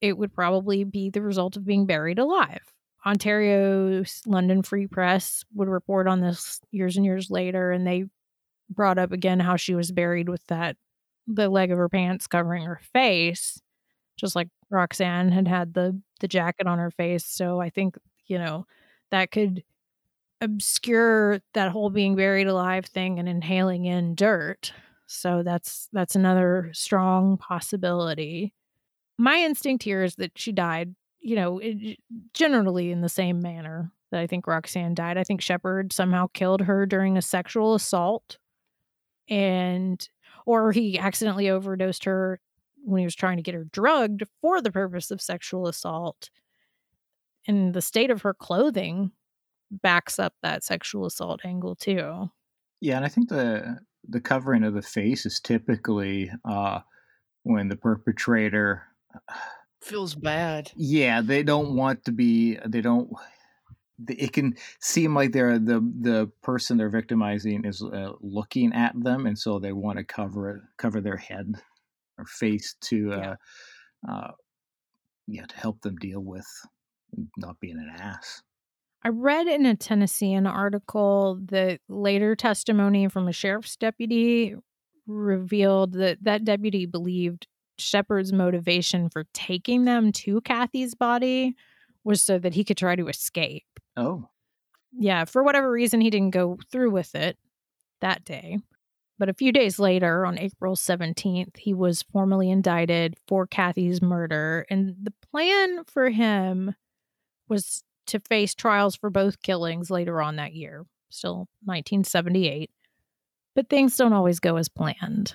it would probably be the result of being buried alive. Ontario's London Free Press would report on this years and years later, and they brought up again how she was buried with that the leg of her pants covering her face, just like Roxanne had had the the jacket on her face. So I think you know that could obscure that whole being buried alive thing and inhaling in dirt. So that's that's another strong possibility my instinct here is that she died, you know, generally in the same manner that I think Roxanne died. I think Shepard somehow killed her during a sexual assault and or he accidentally overdosed her when he was trying to get her drugged for the purpose of sexual assault. And the state of her clothing backs up that sexual assault angle too. Yeah, and I think the the covering of the face is typically uh, when the perpetrator feels bad. Yeah, they don't want to be. They don't. It can seem like they're the the person they're victimizing is uh, looking at them, and so they want to cover it, cover their head or face to, uh, yeah. Uh, yeah, to help them deal with not being an ass. I read in a Tennessean article that later testimony from a sheriff's deputy revealed that that deputy believed Shepard's motivation for taking them to Kathy's body was so that he could try to escape. Oh. Yeah, for whatever reason, he didn't go through with it that day. But a few days later, on April 17th, he was formally indicted for Kathy's murder. And the plan for him was to face trials for both killings later on that year, still 1978. But things don't always go as planned.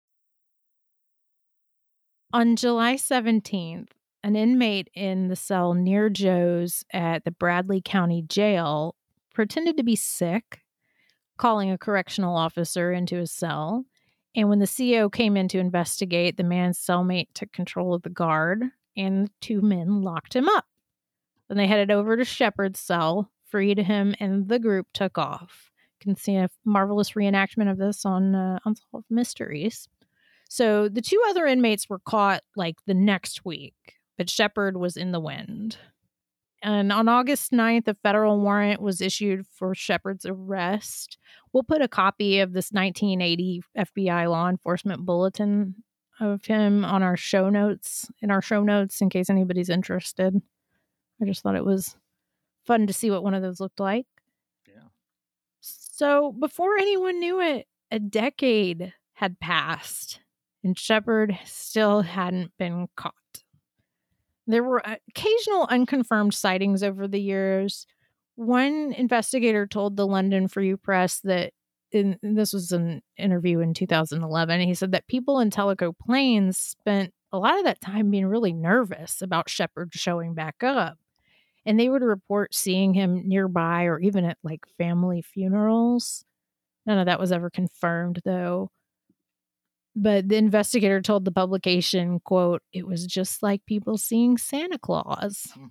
On July 17th, an inmate in the cell near Joe's at the Bradley County Jail pretended to be sick, calling a correctional officer into his cell. And when the CO came in to investigate, the man's cellmate took control of the guard and the two men locked him up. Then they headed over to Shepard's cell, freed him, and the group took off. You can see a marvelous reenactment of this on uh, Unsolved Mysteries. So the two other inmates were caught like the next week, but Shepard was in the wind. And on August 9th, a federal warrant was issued for Shepard's arrest. We'll put a copy of this 1980 FBI law enforcement bulletin of him on our show notes, in our show notes, in case anybody's interested. I just thought it was fun to see what one of those looked like. Yeah. So before anyone knew it, a decade had passed and Shepard still hadn't been caught. There were uh, occasional unconfirmed sightings over the years. One investigator told the London Free Press that in, this was an interview in 2011. He said that people in Tellico Plains spent a lot of that time being really nervous about Shepard showing back up. And they would report seeing him nearby or even at like family funerals. None of that was ever confirmed though. But the investigator told the publication, quote, it was just like people seeing Santa Claus. Hmm.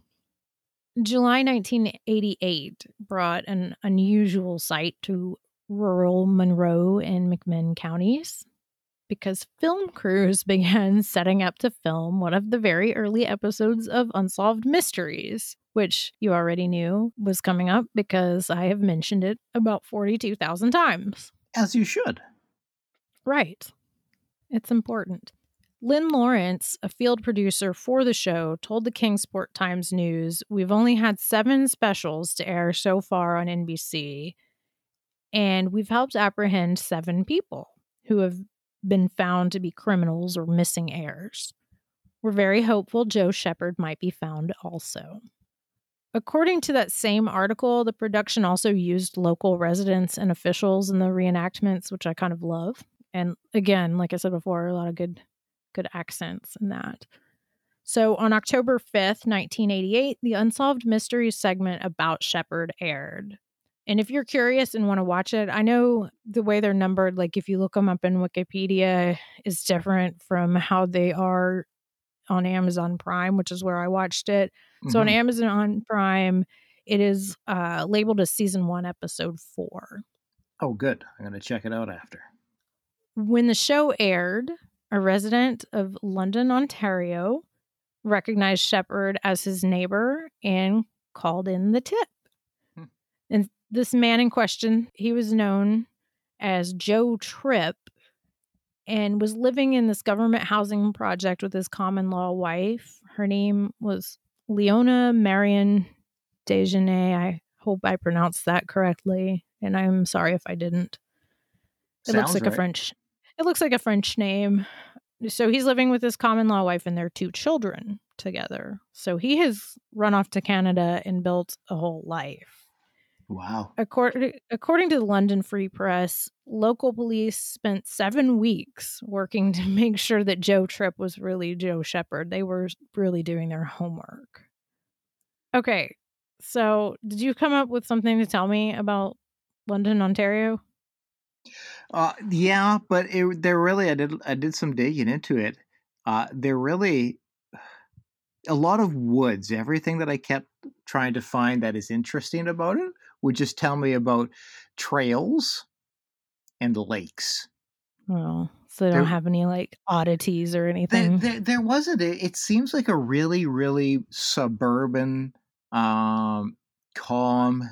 July 1988 brought an unusual sight to rural Monroe and McMinn counties because film crews [laughs] began setting up to film one of the very early episodes of Unsolved Mysteries, which you already knew was coming up because I have mentioned it about 42,000 times. As you should. Right. It's important. Lynn Lawrence, a field producer for the show, told the Kingsport Times News We've only had seven specials to air so far on NBC, and we've helped apprehend seven people who have been found to be criminals or missing heirs. We're very hopeful Joe Shepard might be found also. According to that same article, the production also used local residents and officials in the reenactments, which I kind of love. And again, like I said before, a lot of good good accents in that. So on October 5th, 1988, the Unsolved Mysteries segment about Shepard aired. And if you're curious and want to watch it, I know the way they're numbered, like if you look them up in Wikipedia, is different from how they are on Amazon Prime, which is where I watched it. Mm-hmm. So on Amazon on Prime, it is uh, labeled as season one, episode four. Oh, good. I'm going to check it out after. When the show aired, a resident of London, Ontario, recognized Shepard as his neighbor and called in the tip. Hmm. And this man in question, he was known as Joe Tripp and was living in this government housing project with his common law wife. Her name was Leona Marion Dejanay. I hope I pronounced that correctly, and I'm sorry if I didn't. It Sounds looks like right. a French it looks like a French name. So he's living with his common law wife and their two children together. So he has run off to Canada and built a whole life. Wow. According, according to the London Free Press, local police spent seven weeks working [laughs] to make sure that Joe Tripp was really Joe Shepard. They were really doing their homework. Okay. So, did you come up with something to tell me about London, Ontario? Uh, yeah, but it, they're really I did I did some digging into it. Uh, they're really a lot of woods. Everything that I kept trying to find that is interesting about it would just tell me about trails and lakes. Well, so they don't there, have any like oddities or anything. There, there, there wasn't. It, it seems like a really, really suburban, um, calm.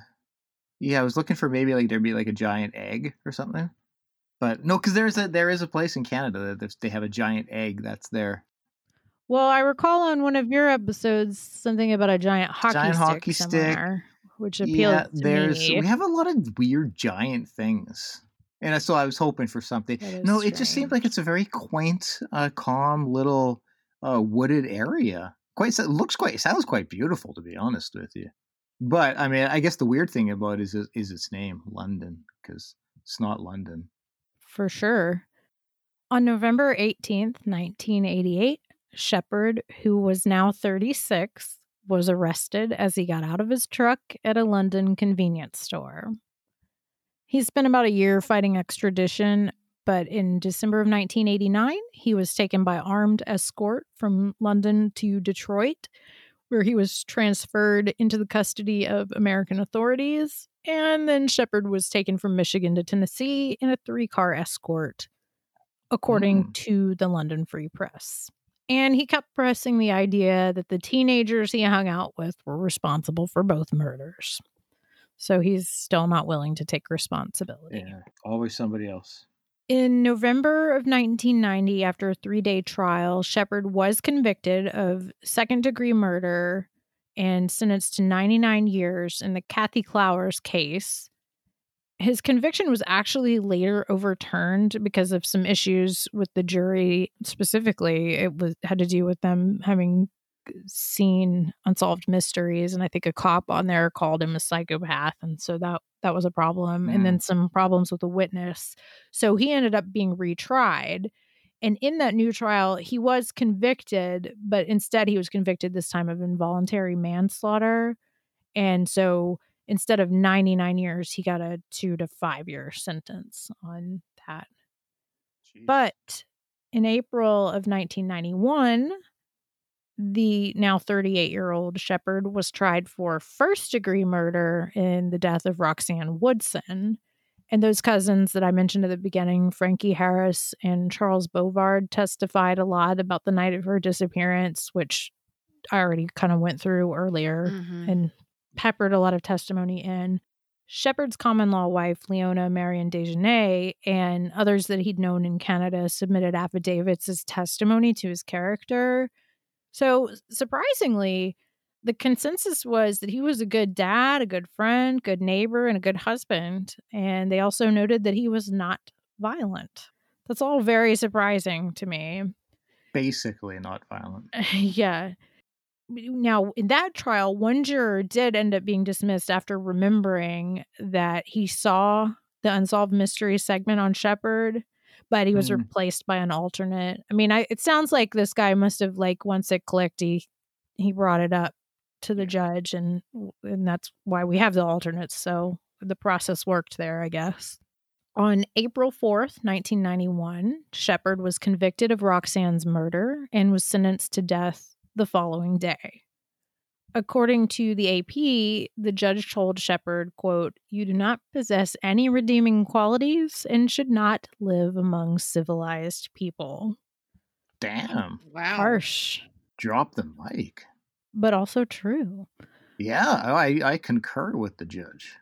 Yeah, I was looking for maybe like there'd be like a giant egg or something. But no, because there's a there is a place in Canada that they have a giant egg that's there. Well, I recall on one of your episodes something about a giant hockey stick. giant stick hockey stick, which appealed yeah, to there's, me. We have a lot of weird giant things, and so I was hoping for something. No, strange. it just seems like it's a very quaint, uh, calm little uh, wooded area. Quite it looks quite sounds quite beautiful to be honest with you. But I mean, I guess the weird thing about it is is its name, London, because it's not London for sure. On November 18th, 1988, Shepard, who was now 36, was arrested as he got out of his truck at a London convenience store. He spent about a year fighting extradition, but in December of 1989, he was taken by armed escort from London to Detroit, where he was transferred into the custody of American authorities and then Shepard was taken from Michigan to Tennessee in a three car escort, according mm. to the London Free Press. And he kept pressing the idea that the teenagers he hung out with were responsible for both murders. So he's still not willing to take responsibility. Yeah, always somebody else. In November of 1990, after a three day trial, Shepard was convicted of second degree murder and sentenced to 99 years in the Kathy Clowers case. His conviction was actually later overturned because of some issues with the jury. Specifically, it was had to do with them having seen unsolved mysteries, and I think a cop on there called him a psychopath, and so that that was a problem. Mm. And then some problems with the witness. So he ended up being retried And in that new trial, he was convicted, but instead he was convicted this time of involuntary manslaughter. And so instead of 99 years, he got a two to five year sentence on that. But in April of 1991, the now 38 year old Shepard was tried for first degree murder in the death of Roxanne Woodson. And those cousins that I mentioned at the beginning, Frankie Harris and Charles Bovard, testified a lot about the night of her disappearance, which I already kind of went through earlier Mhm. and peppered a lot of testimony in. Shepard's common law wife, Leona Marion Dejanay, and others that he'd known in Canada submitted affidavits as testimony to his character. So, surprisingly, the consensus was that he was a good dad, a good friend, good neighbor, and a good husband. And they also noted that he was not violent. That's all very surprising to me. Basically, not violent. [laughs] yeah. Now, in that trial, one juror did end up being dismissed after remembering that he saw the unsolved mystery segment on Shepard, but he was Mm. replaced by an alternate. I mean, I, it sounds like this guy must have like once it clicked, he he brought it up to the judge, and and that's why we have the alternates. So the process worked there, I guess. On April 4th, 1991, Shepard was convicted of Roxanne's murder and was sentenced to death the following day. According to the AP, the judge told Shepard, quote, "You do not possess any redeeming qualities and should not live among civilized people." Damn. Wow. Harsh, Drop the mic. But also true. Yeah, I, I concur with the judge.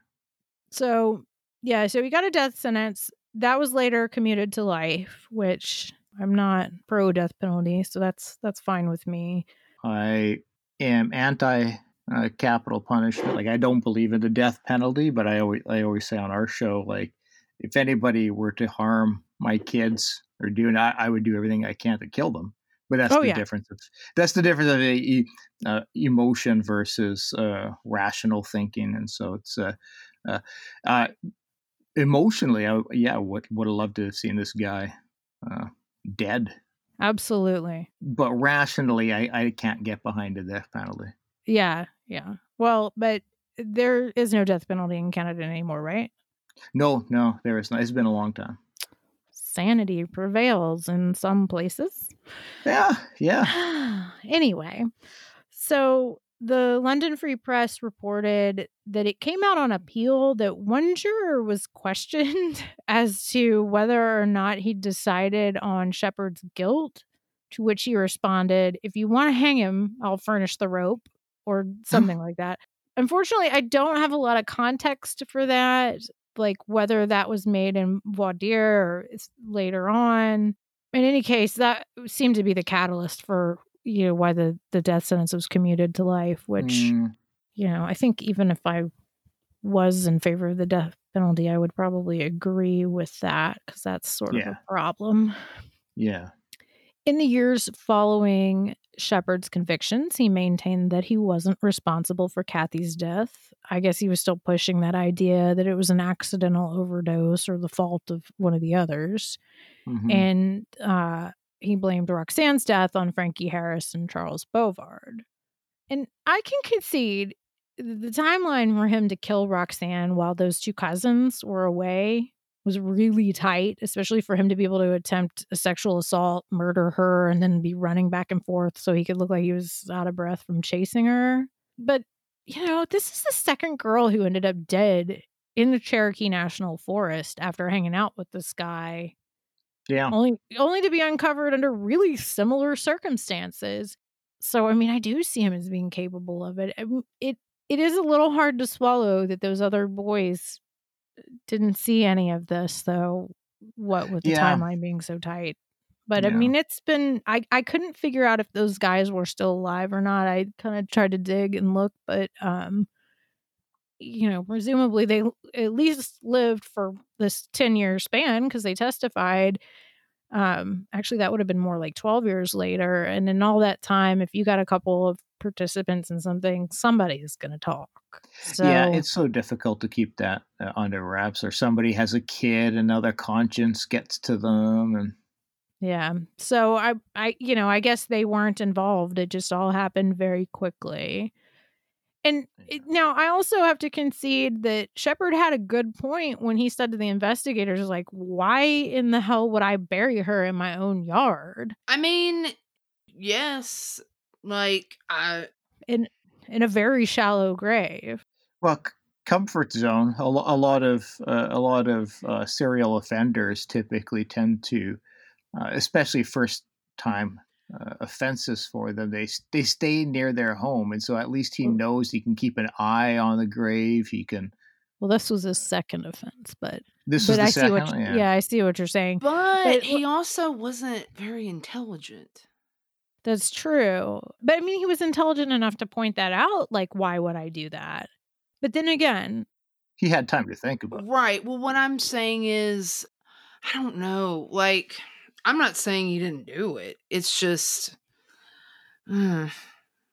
So, yeah, so he got a death sentence. That was later commuted to life, which I'm not pro death penalty, so that's that's fine with me. I am anti uh, capital punishment. Like I don't believe in the death penalty, but I always I always say on our show, like if anybody were to harm my kids or do not, I would do everything I can to kill them. But that's Oh, the yeah. difference. Of, that's the difference of e- uh, emotion versus uh, rational thinking, and so it's uh, uh, uh, emotionally, I, yeah, would would have loved to have seen this guy uh, dead. Absolutely. But rationally, I, I can't get behind the death penalty. Yeah, yeah. Well, but there is no death penalty in Canada anymore, right? No, no, there is not. It's been a long time. Sanity prevails in some places. Yeah, yeah. [sighs] anyway, so the London Free Press reported that it came out on appeal that one juror was [laughs] questioned as to whether or not he decided on Shepard's guilt, to which he responded, If you want to hang him, I'll furnish the rope, or [laughs] something like that. Unfortunately, I don't have a lot of context for that, like whether that was made in dire or later on. In any case, that seemed to be the catalyst for you know why the the death sentence was commuted to life. Which Mm, you know, I think even if I was in favor of the death penalty, I would probably agree with that because that's sort of a problem. yeah. In the years following Shepard's convictions, he maintained that he wasn't responsible for Kathy's death. I guess he was still pushing that idea that it was an accidental overdose or the fault of one of the others. Mhm. And uh, he blamed Roxanne's death on Frankie Harris and Charles Bovard. And I can concede the timeline for him to kill Roxanne while those two cousins were away was really tight, especially for him to be able to attempt a sexual assault, murder her, and then be running back and forth so he could look like he was out of breath from chasing her. But, you know, this is the second girl who ended up dead in the Cherokee National Forest after hanging out with this guy yeah. only only to be uncovered under really similar circumstances. So I mean, I do see him as being capable of it. It it is a little hard to swallow that those other boys didn't see any of this though. What with the Yeah. timeline being so tight. But I mean, it's been I I couldn't figure out if those guys were still alive or not. I kind of tried to dig and look, but um you know, presumably they at least lived for this 10 year span because they testified. Um, actually, that would have been more like 12 years later. And in all that time, if you got a couple of participants in something, somebody is going to talk. So, yeah, it's so difficult to keep that uh, under wraps. Or somebody has a kid, their conscience gets to them, and Yeah. So I I you know, I guess they weren't involved. It just all happened very quickly. And it- now I also have to concede that Shepard had a good point when he said to the investigators like, "Why in the hell would I bury her in my own yard?" I mean, yes, like I in in a very shallow grave. Well, c- comfort zone. A, lo- a lot of uh, a lot of uh, serial offenders typically tend to, uh, especially first time uh, offenses for them. They they stay near their home, and so at least he knows he can keep an eye on the grave. He can. Well, this was his second offense, but This but was the I see what you- yeah. yeah, I see what you're saying. but, But- he also wasn't very intelligent. That's true. But I mean, he was intelligent enough to point that out. Like, why would I do that? But then again, He had time to think about. it. Right. Well, what I'm saying is, I don't know. Like, I'm not saying you didn't do it. It's just, uh,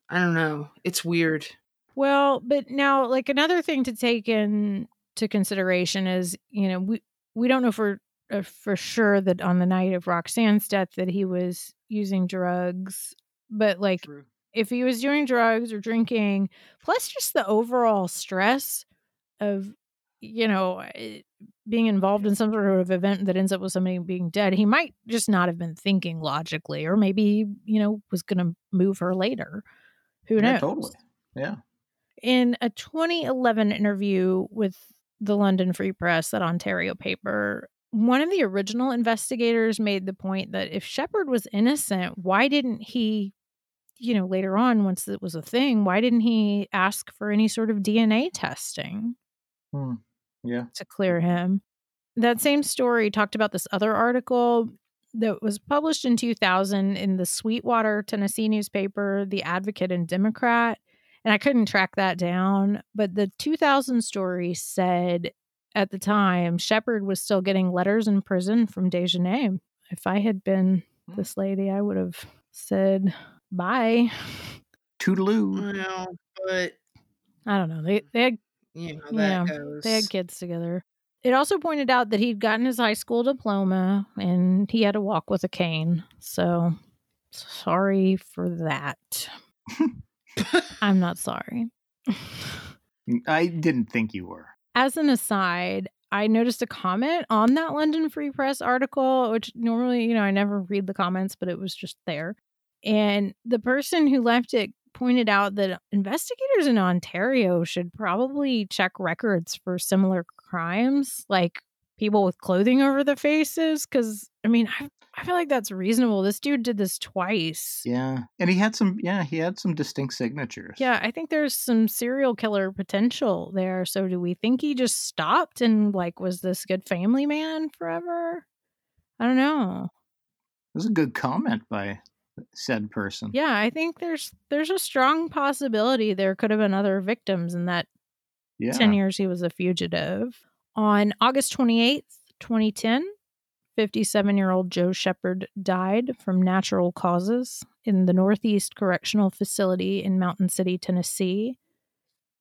I don't know. It's weird. well, but now, like another thing to take into consideration is, you know, we we don't know for uh, for sure that on the night of Roxanne's death that he was using drugs, but like if he was doing drugs or drinking, plus just the overall stress of, you know, eh, being involved in some sort of event that ends up with somebody being dead, he might just not have been thinking logically, or maybe, you know, was going to move her later. Who knows? Yeah, totally. Yeah. In a 2011 interview with the London Free Press, that Ontario paper, one of the original investigators made the point that if Shepard was innocent, why didn't he, you know, later on, once it was a thing, why didn't he ask for any sort of DNA testing Hmm. Yeah. to clear him? That same story talked about this other article that was published in 2000 in the Sweetwater, Tennessee newspaper, The Advocate and Democrat. And I couldn't track that down, but the 2000 story said at the time Shepard was still getting letters in prison from Dejanay. If I had been hmm. this lady, I would have said bye. Toodaloo. Well, but I don't know. They they had you know, yeah, that goes. they had kids together. It also pointed out that he'd gotten his high school diploma and he had to walk with a cane. So sorry for that. I'm not sorry. [laughs] I didn't think you were. As an aside, I noticed a comment on that London Free Press article, which normally, you know, I never read the comments, but it was just there. And the person who left it pointed out that investigators in Ontario should probably check records for similar crimes, like people with clothing over their faces. Cause I mean, I, I feel like that's reasonable. This dude did this twice. Yeah. And he had some. Yeah, he had some distinct signatures. Yeah, I think there's some serial killer potential there. So do we think he just stopped and like was this good family man forever? I don't know. Was a good comment by said person. Yeah, I think there's there's a strong possibility there could have been other victims in that Yeah. 10 years he was a fugitive. On August 28th, 2010, 57 year old Joe Shepard died from natural causes in the Northeast Correctional Facility in Mountain City, Tennessee.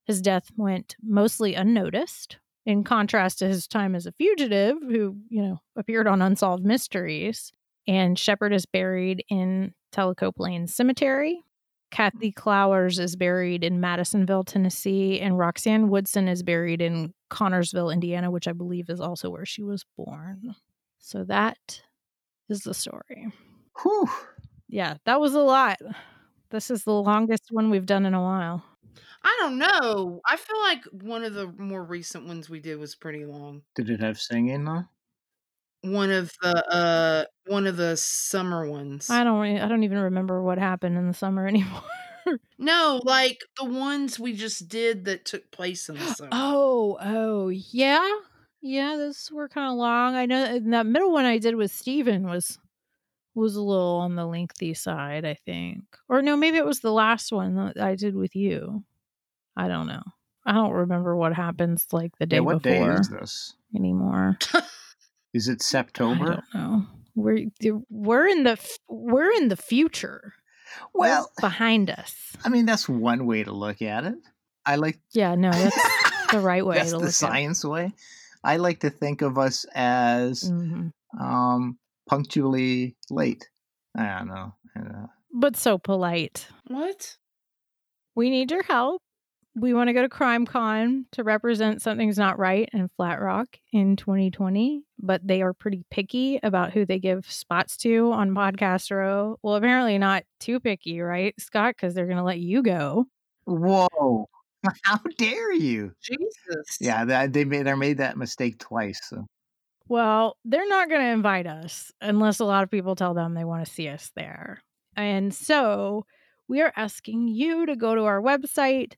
His death went mostly unnoticed, in contrast to his time as a fugitive who, you know, appeared on Unsolved Mysteries. And Shepard is buried in Tellico Plains Cemetery. Kathy Clowers is buried in Madisonville, Tennessee, and Roxanne Woodson is buried in Connersville, Indiana, which I believe is also where she was born. So that is the story. Whew. Yeah, that was a lot. This is the longest one we've done in a while. I don't know. I feel like one of the more recent ones we did was pretty long. Did it have singing though? One of the uh one of the summer ones. I don't re- I don't even remember what happened in the summer [laughs] anymore. No, like the ones we just did that took place in the [gasps] summer. Oh, oh, yeah. Yeah, those were kind of long. I know that middle one I did with Steven was was a little on the lengthy side, I think. Or no, maybe it was the last one that I did with you. I don't know. I don't remember what happens like the day yeah, what before day is this? anymore. [laughs] Is it I Septober? don't know. We're we're in the we're in the future. Well, behind us. I mean, that's one way to look at it. I like Yeah, no, that's [laughs] the right way that's to the look at science way. I like to think of us as Mhm. um, punctually late. I don't know. I don't know. But so polite. What? We need your help. We want to go to Crime Con to represent Something's Not Right in Flat Rock in 2020, but they are pretty picky about who they give spots to on Podcast Row. Well, apparently not too picky, right, Scott? Because they're going to let you go. Whoa! [laughs] How dare you? Jesus. Yeah, that, they made they made that mistake twice. So. Well, they're not going to invite us unless a lot of people tell them they want to see us there. And so we are asking you to go to our website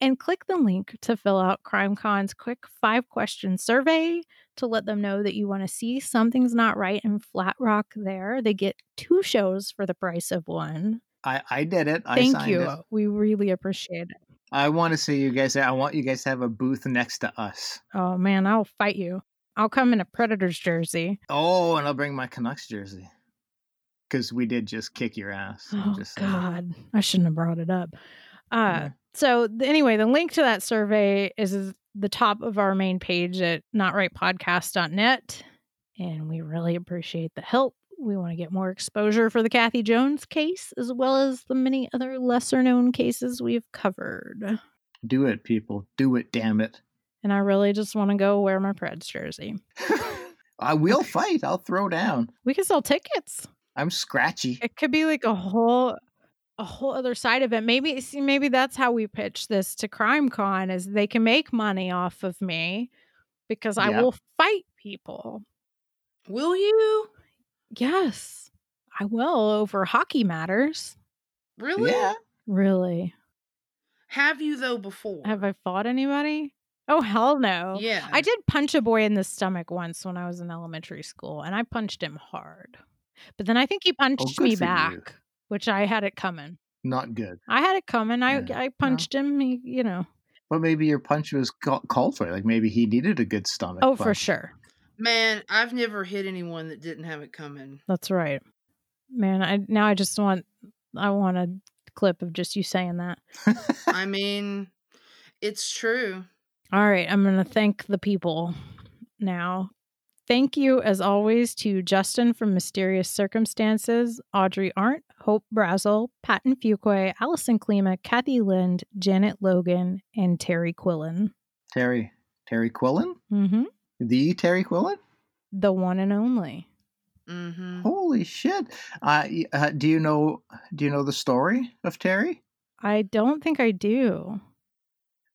and click the link to fill out CrimeCon's quick five question survey to let them know that you want to see Something's Not Right in Flat Rock there. They get two shows for the price of one. I, I did it. I Thank you. it. We really appreciate it. I want to see you guys. there. I want you guys to have a booth next to us. Oh man, I'll fight you. I'll come in a Predators jersey. Oh, and I'll bring my Canucks jersey because we did just kick your ass. Oh. God, I shouldn't have brought it up. Uh, Yeah. So anyway, the link to that survey is the top of our main page at notrightpodcast.net, and we really appreciate the help. We want to get more exposure for the Kathy Jones case, as well as the many other lesser known cases we've covered. Do it, people. Do it. Damn it. And I really just want to go wear my Preds jersey. [laughs] I will fight. I'll throw down. We can sell tickets. I'm scratchy. It could be like a whole a whole other side of it. Maybe see maybe that's how we pitch this to Crime Con is they can make money off of me because I Yeah. will fight people. Will you? Yes. I will over hockey matters. Really? Yeah. Really. Have you though before? Have I fought anybody? Oh hell no. Yeah. I did punch a boy in the stomach once when I was in elementary school and I punched him hard. But then I think he punched Oh, me back. you. Back, which I had it coming. Not good. I had it coming. I Yeah, I punched him, he, you know. But maybe your punch was called for. Like maybe he needed a good stomach. Oh, for sure. Man, I've never hit anyone that didn't have it coming. That's right. Man, I now I just want I want a clip of just you saying that. I mean, it's true. All right, I'm going to thank the people now. Thank you, as always, to Justin from Mysterious Circumstances, Audrey Arndt, Hope Brazel, Patton Fuquay, Allison Klima, Kathy Lind, Janet Logan, and Terry Quillen. Terry. Terry Quillen? Mm-hmm. The Terry Quillen? The one and only. Mm-hmm. Holy shit! Uh, uh, do you know? Do you know the story of Terry? I don't think I do.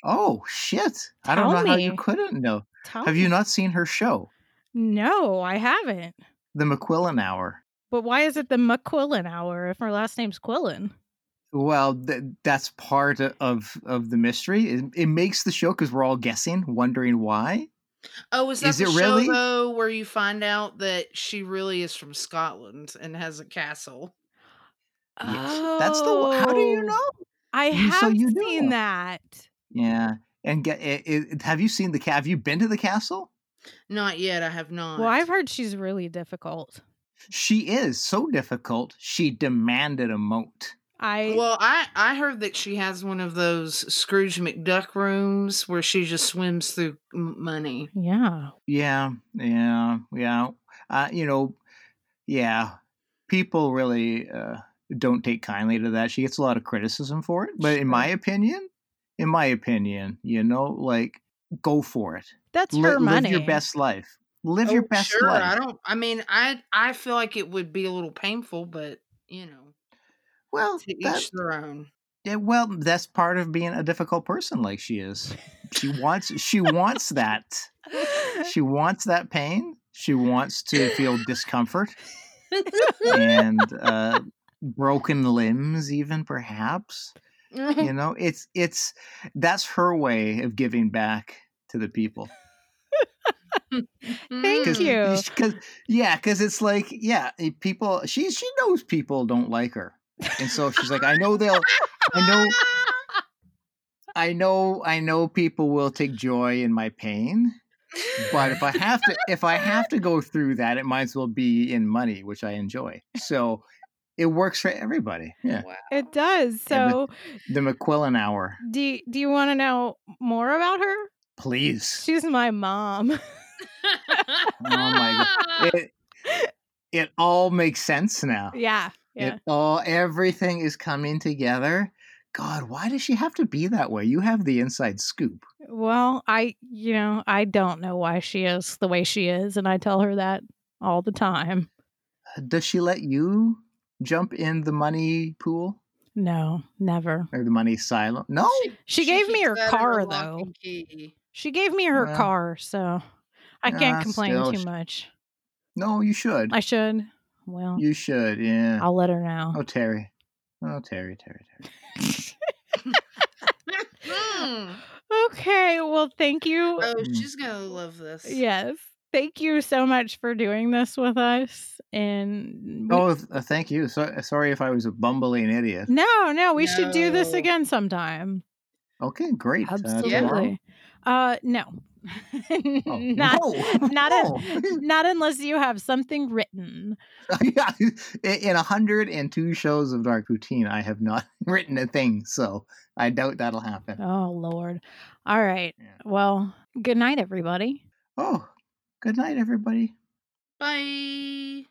Oh shit! I don't Tell know how you couldn't know. Tell Have you not seen her show, No, I haven't. The McQuillan Hour? But why is it the McQuillan hour if her last name's Quillen? Well, th- that's part of of the mystery. It, it makes the show because we're all guessing, wondering why. Oh, is that Is the it show really? though where you find out that she really is from Scotland and has a castle? Yes. That's the. How do you Oh, know? I You- have so you seen know. that. Yeah, and get. It, it, have you seen the? Have you been to the castle? Not yet. I have not. Well, I've heard she's really difficult. She is so difficult. She demanded a moat. I Well, I I heard that she has one of those Scrooge McDuck rooms where she just swims through m- money. yeah. Yeah, yeah, yeah. Uh, you know, yeah. People really uh, don't take kindly to that. She gets a lot of criticism for it, but in my opinion, in my opinion, you know, like go for it. That's Li- her money. Live your best life. Live your Oh, best sure, life. I don't. I mean, I I feel like it would be a little painful, but you know, well, to each their own. yeah, well, that's part of being a difficult person, like she is. She wants. She wants that. She [laughs] wants that pain. She wants to feel discomfort. [laughs] and uh, broken limbs, even perhaps. You [laughs] know, it's it's that's her way of giving back to the people. [laughs] Thank Cause, you. Cause, yeah, because it's like, yeah, eh, people. She she knows people don't like her, and so she's like, I know they'll, I know, I know, I know people will take joy in my pain. But if I have to, if I have to go through that, it might as well be in money, which I enjoy. So it works for everybody. Oh, yeah, It does. Yeah, So, the McQuillan Hour, do you, do you want to know more about her? please. She's my mom. Oh my god! [laughs] It, it all makes sense now. Yeah. Yeah. It all everything is coming together. God, why does she have to be that way? You have the inside scoop. Well, I, you know, I don't know why she is the way she is, and I tell her that all the time. Does she let you jump in the money pool No, never. or the money silo? No. She, gave me her car lock though. key. She gave me her Well, car, so I can't ah, complain still, too sh- much. No, you should. I should. Well, You should, yeah. I'll let her know. Oh, Terry. Oh, Terry, Terry, Terry. [laughs] Hmm. [laughs] Okay, well, thank you. Oh, Mm. she's gonna love this. Yes. Thank you so much for doing this with us. And we- Oh, th- uh, thank you. So, sorry if I was a bumbling idiot. no, no, we should do this again sometime. Okay, great. Uh. Absolutely. Uh, no. [laughs] not no, [laughs] not no. un- [laughs] not unless you have something written. yeah, in in a hundred and two shows of Dark Routine, I have not written a thing, so I doubt that'll happen. Oh Lord. All right. Well, good night, everybody. Oh, good night, everybody. Bye.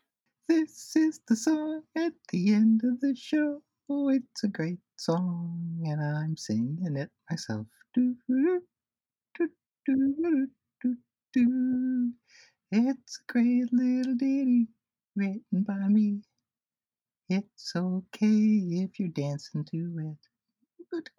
This is the song at the end of the show. Oh, it's a great song, and I'm singing it myself. It's a great little ditty written by me. It's okay if you're dancing to it.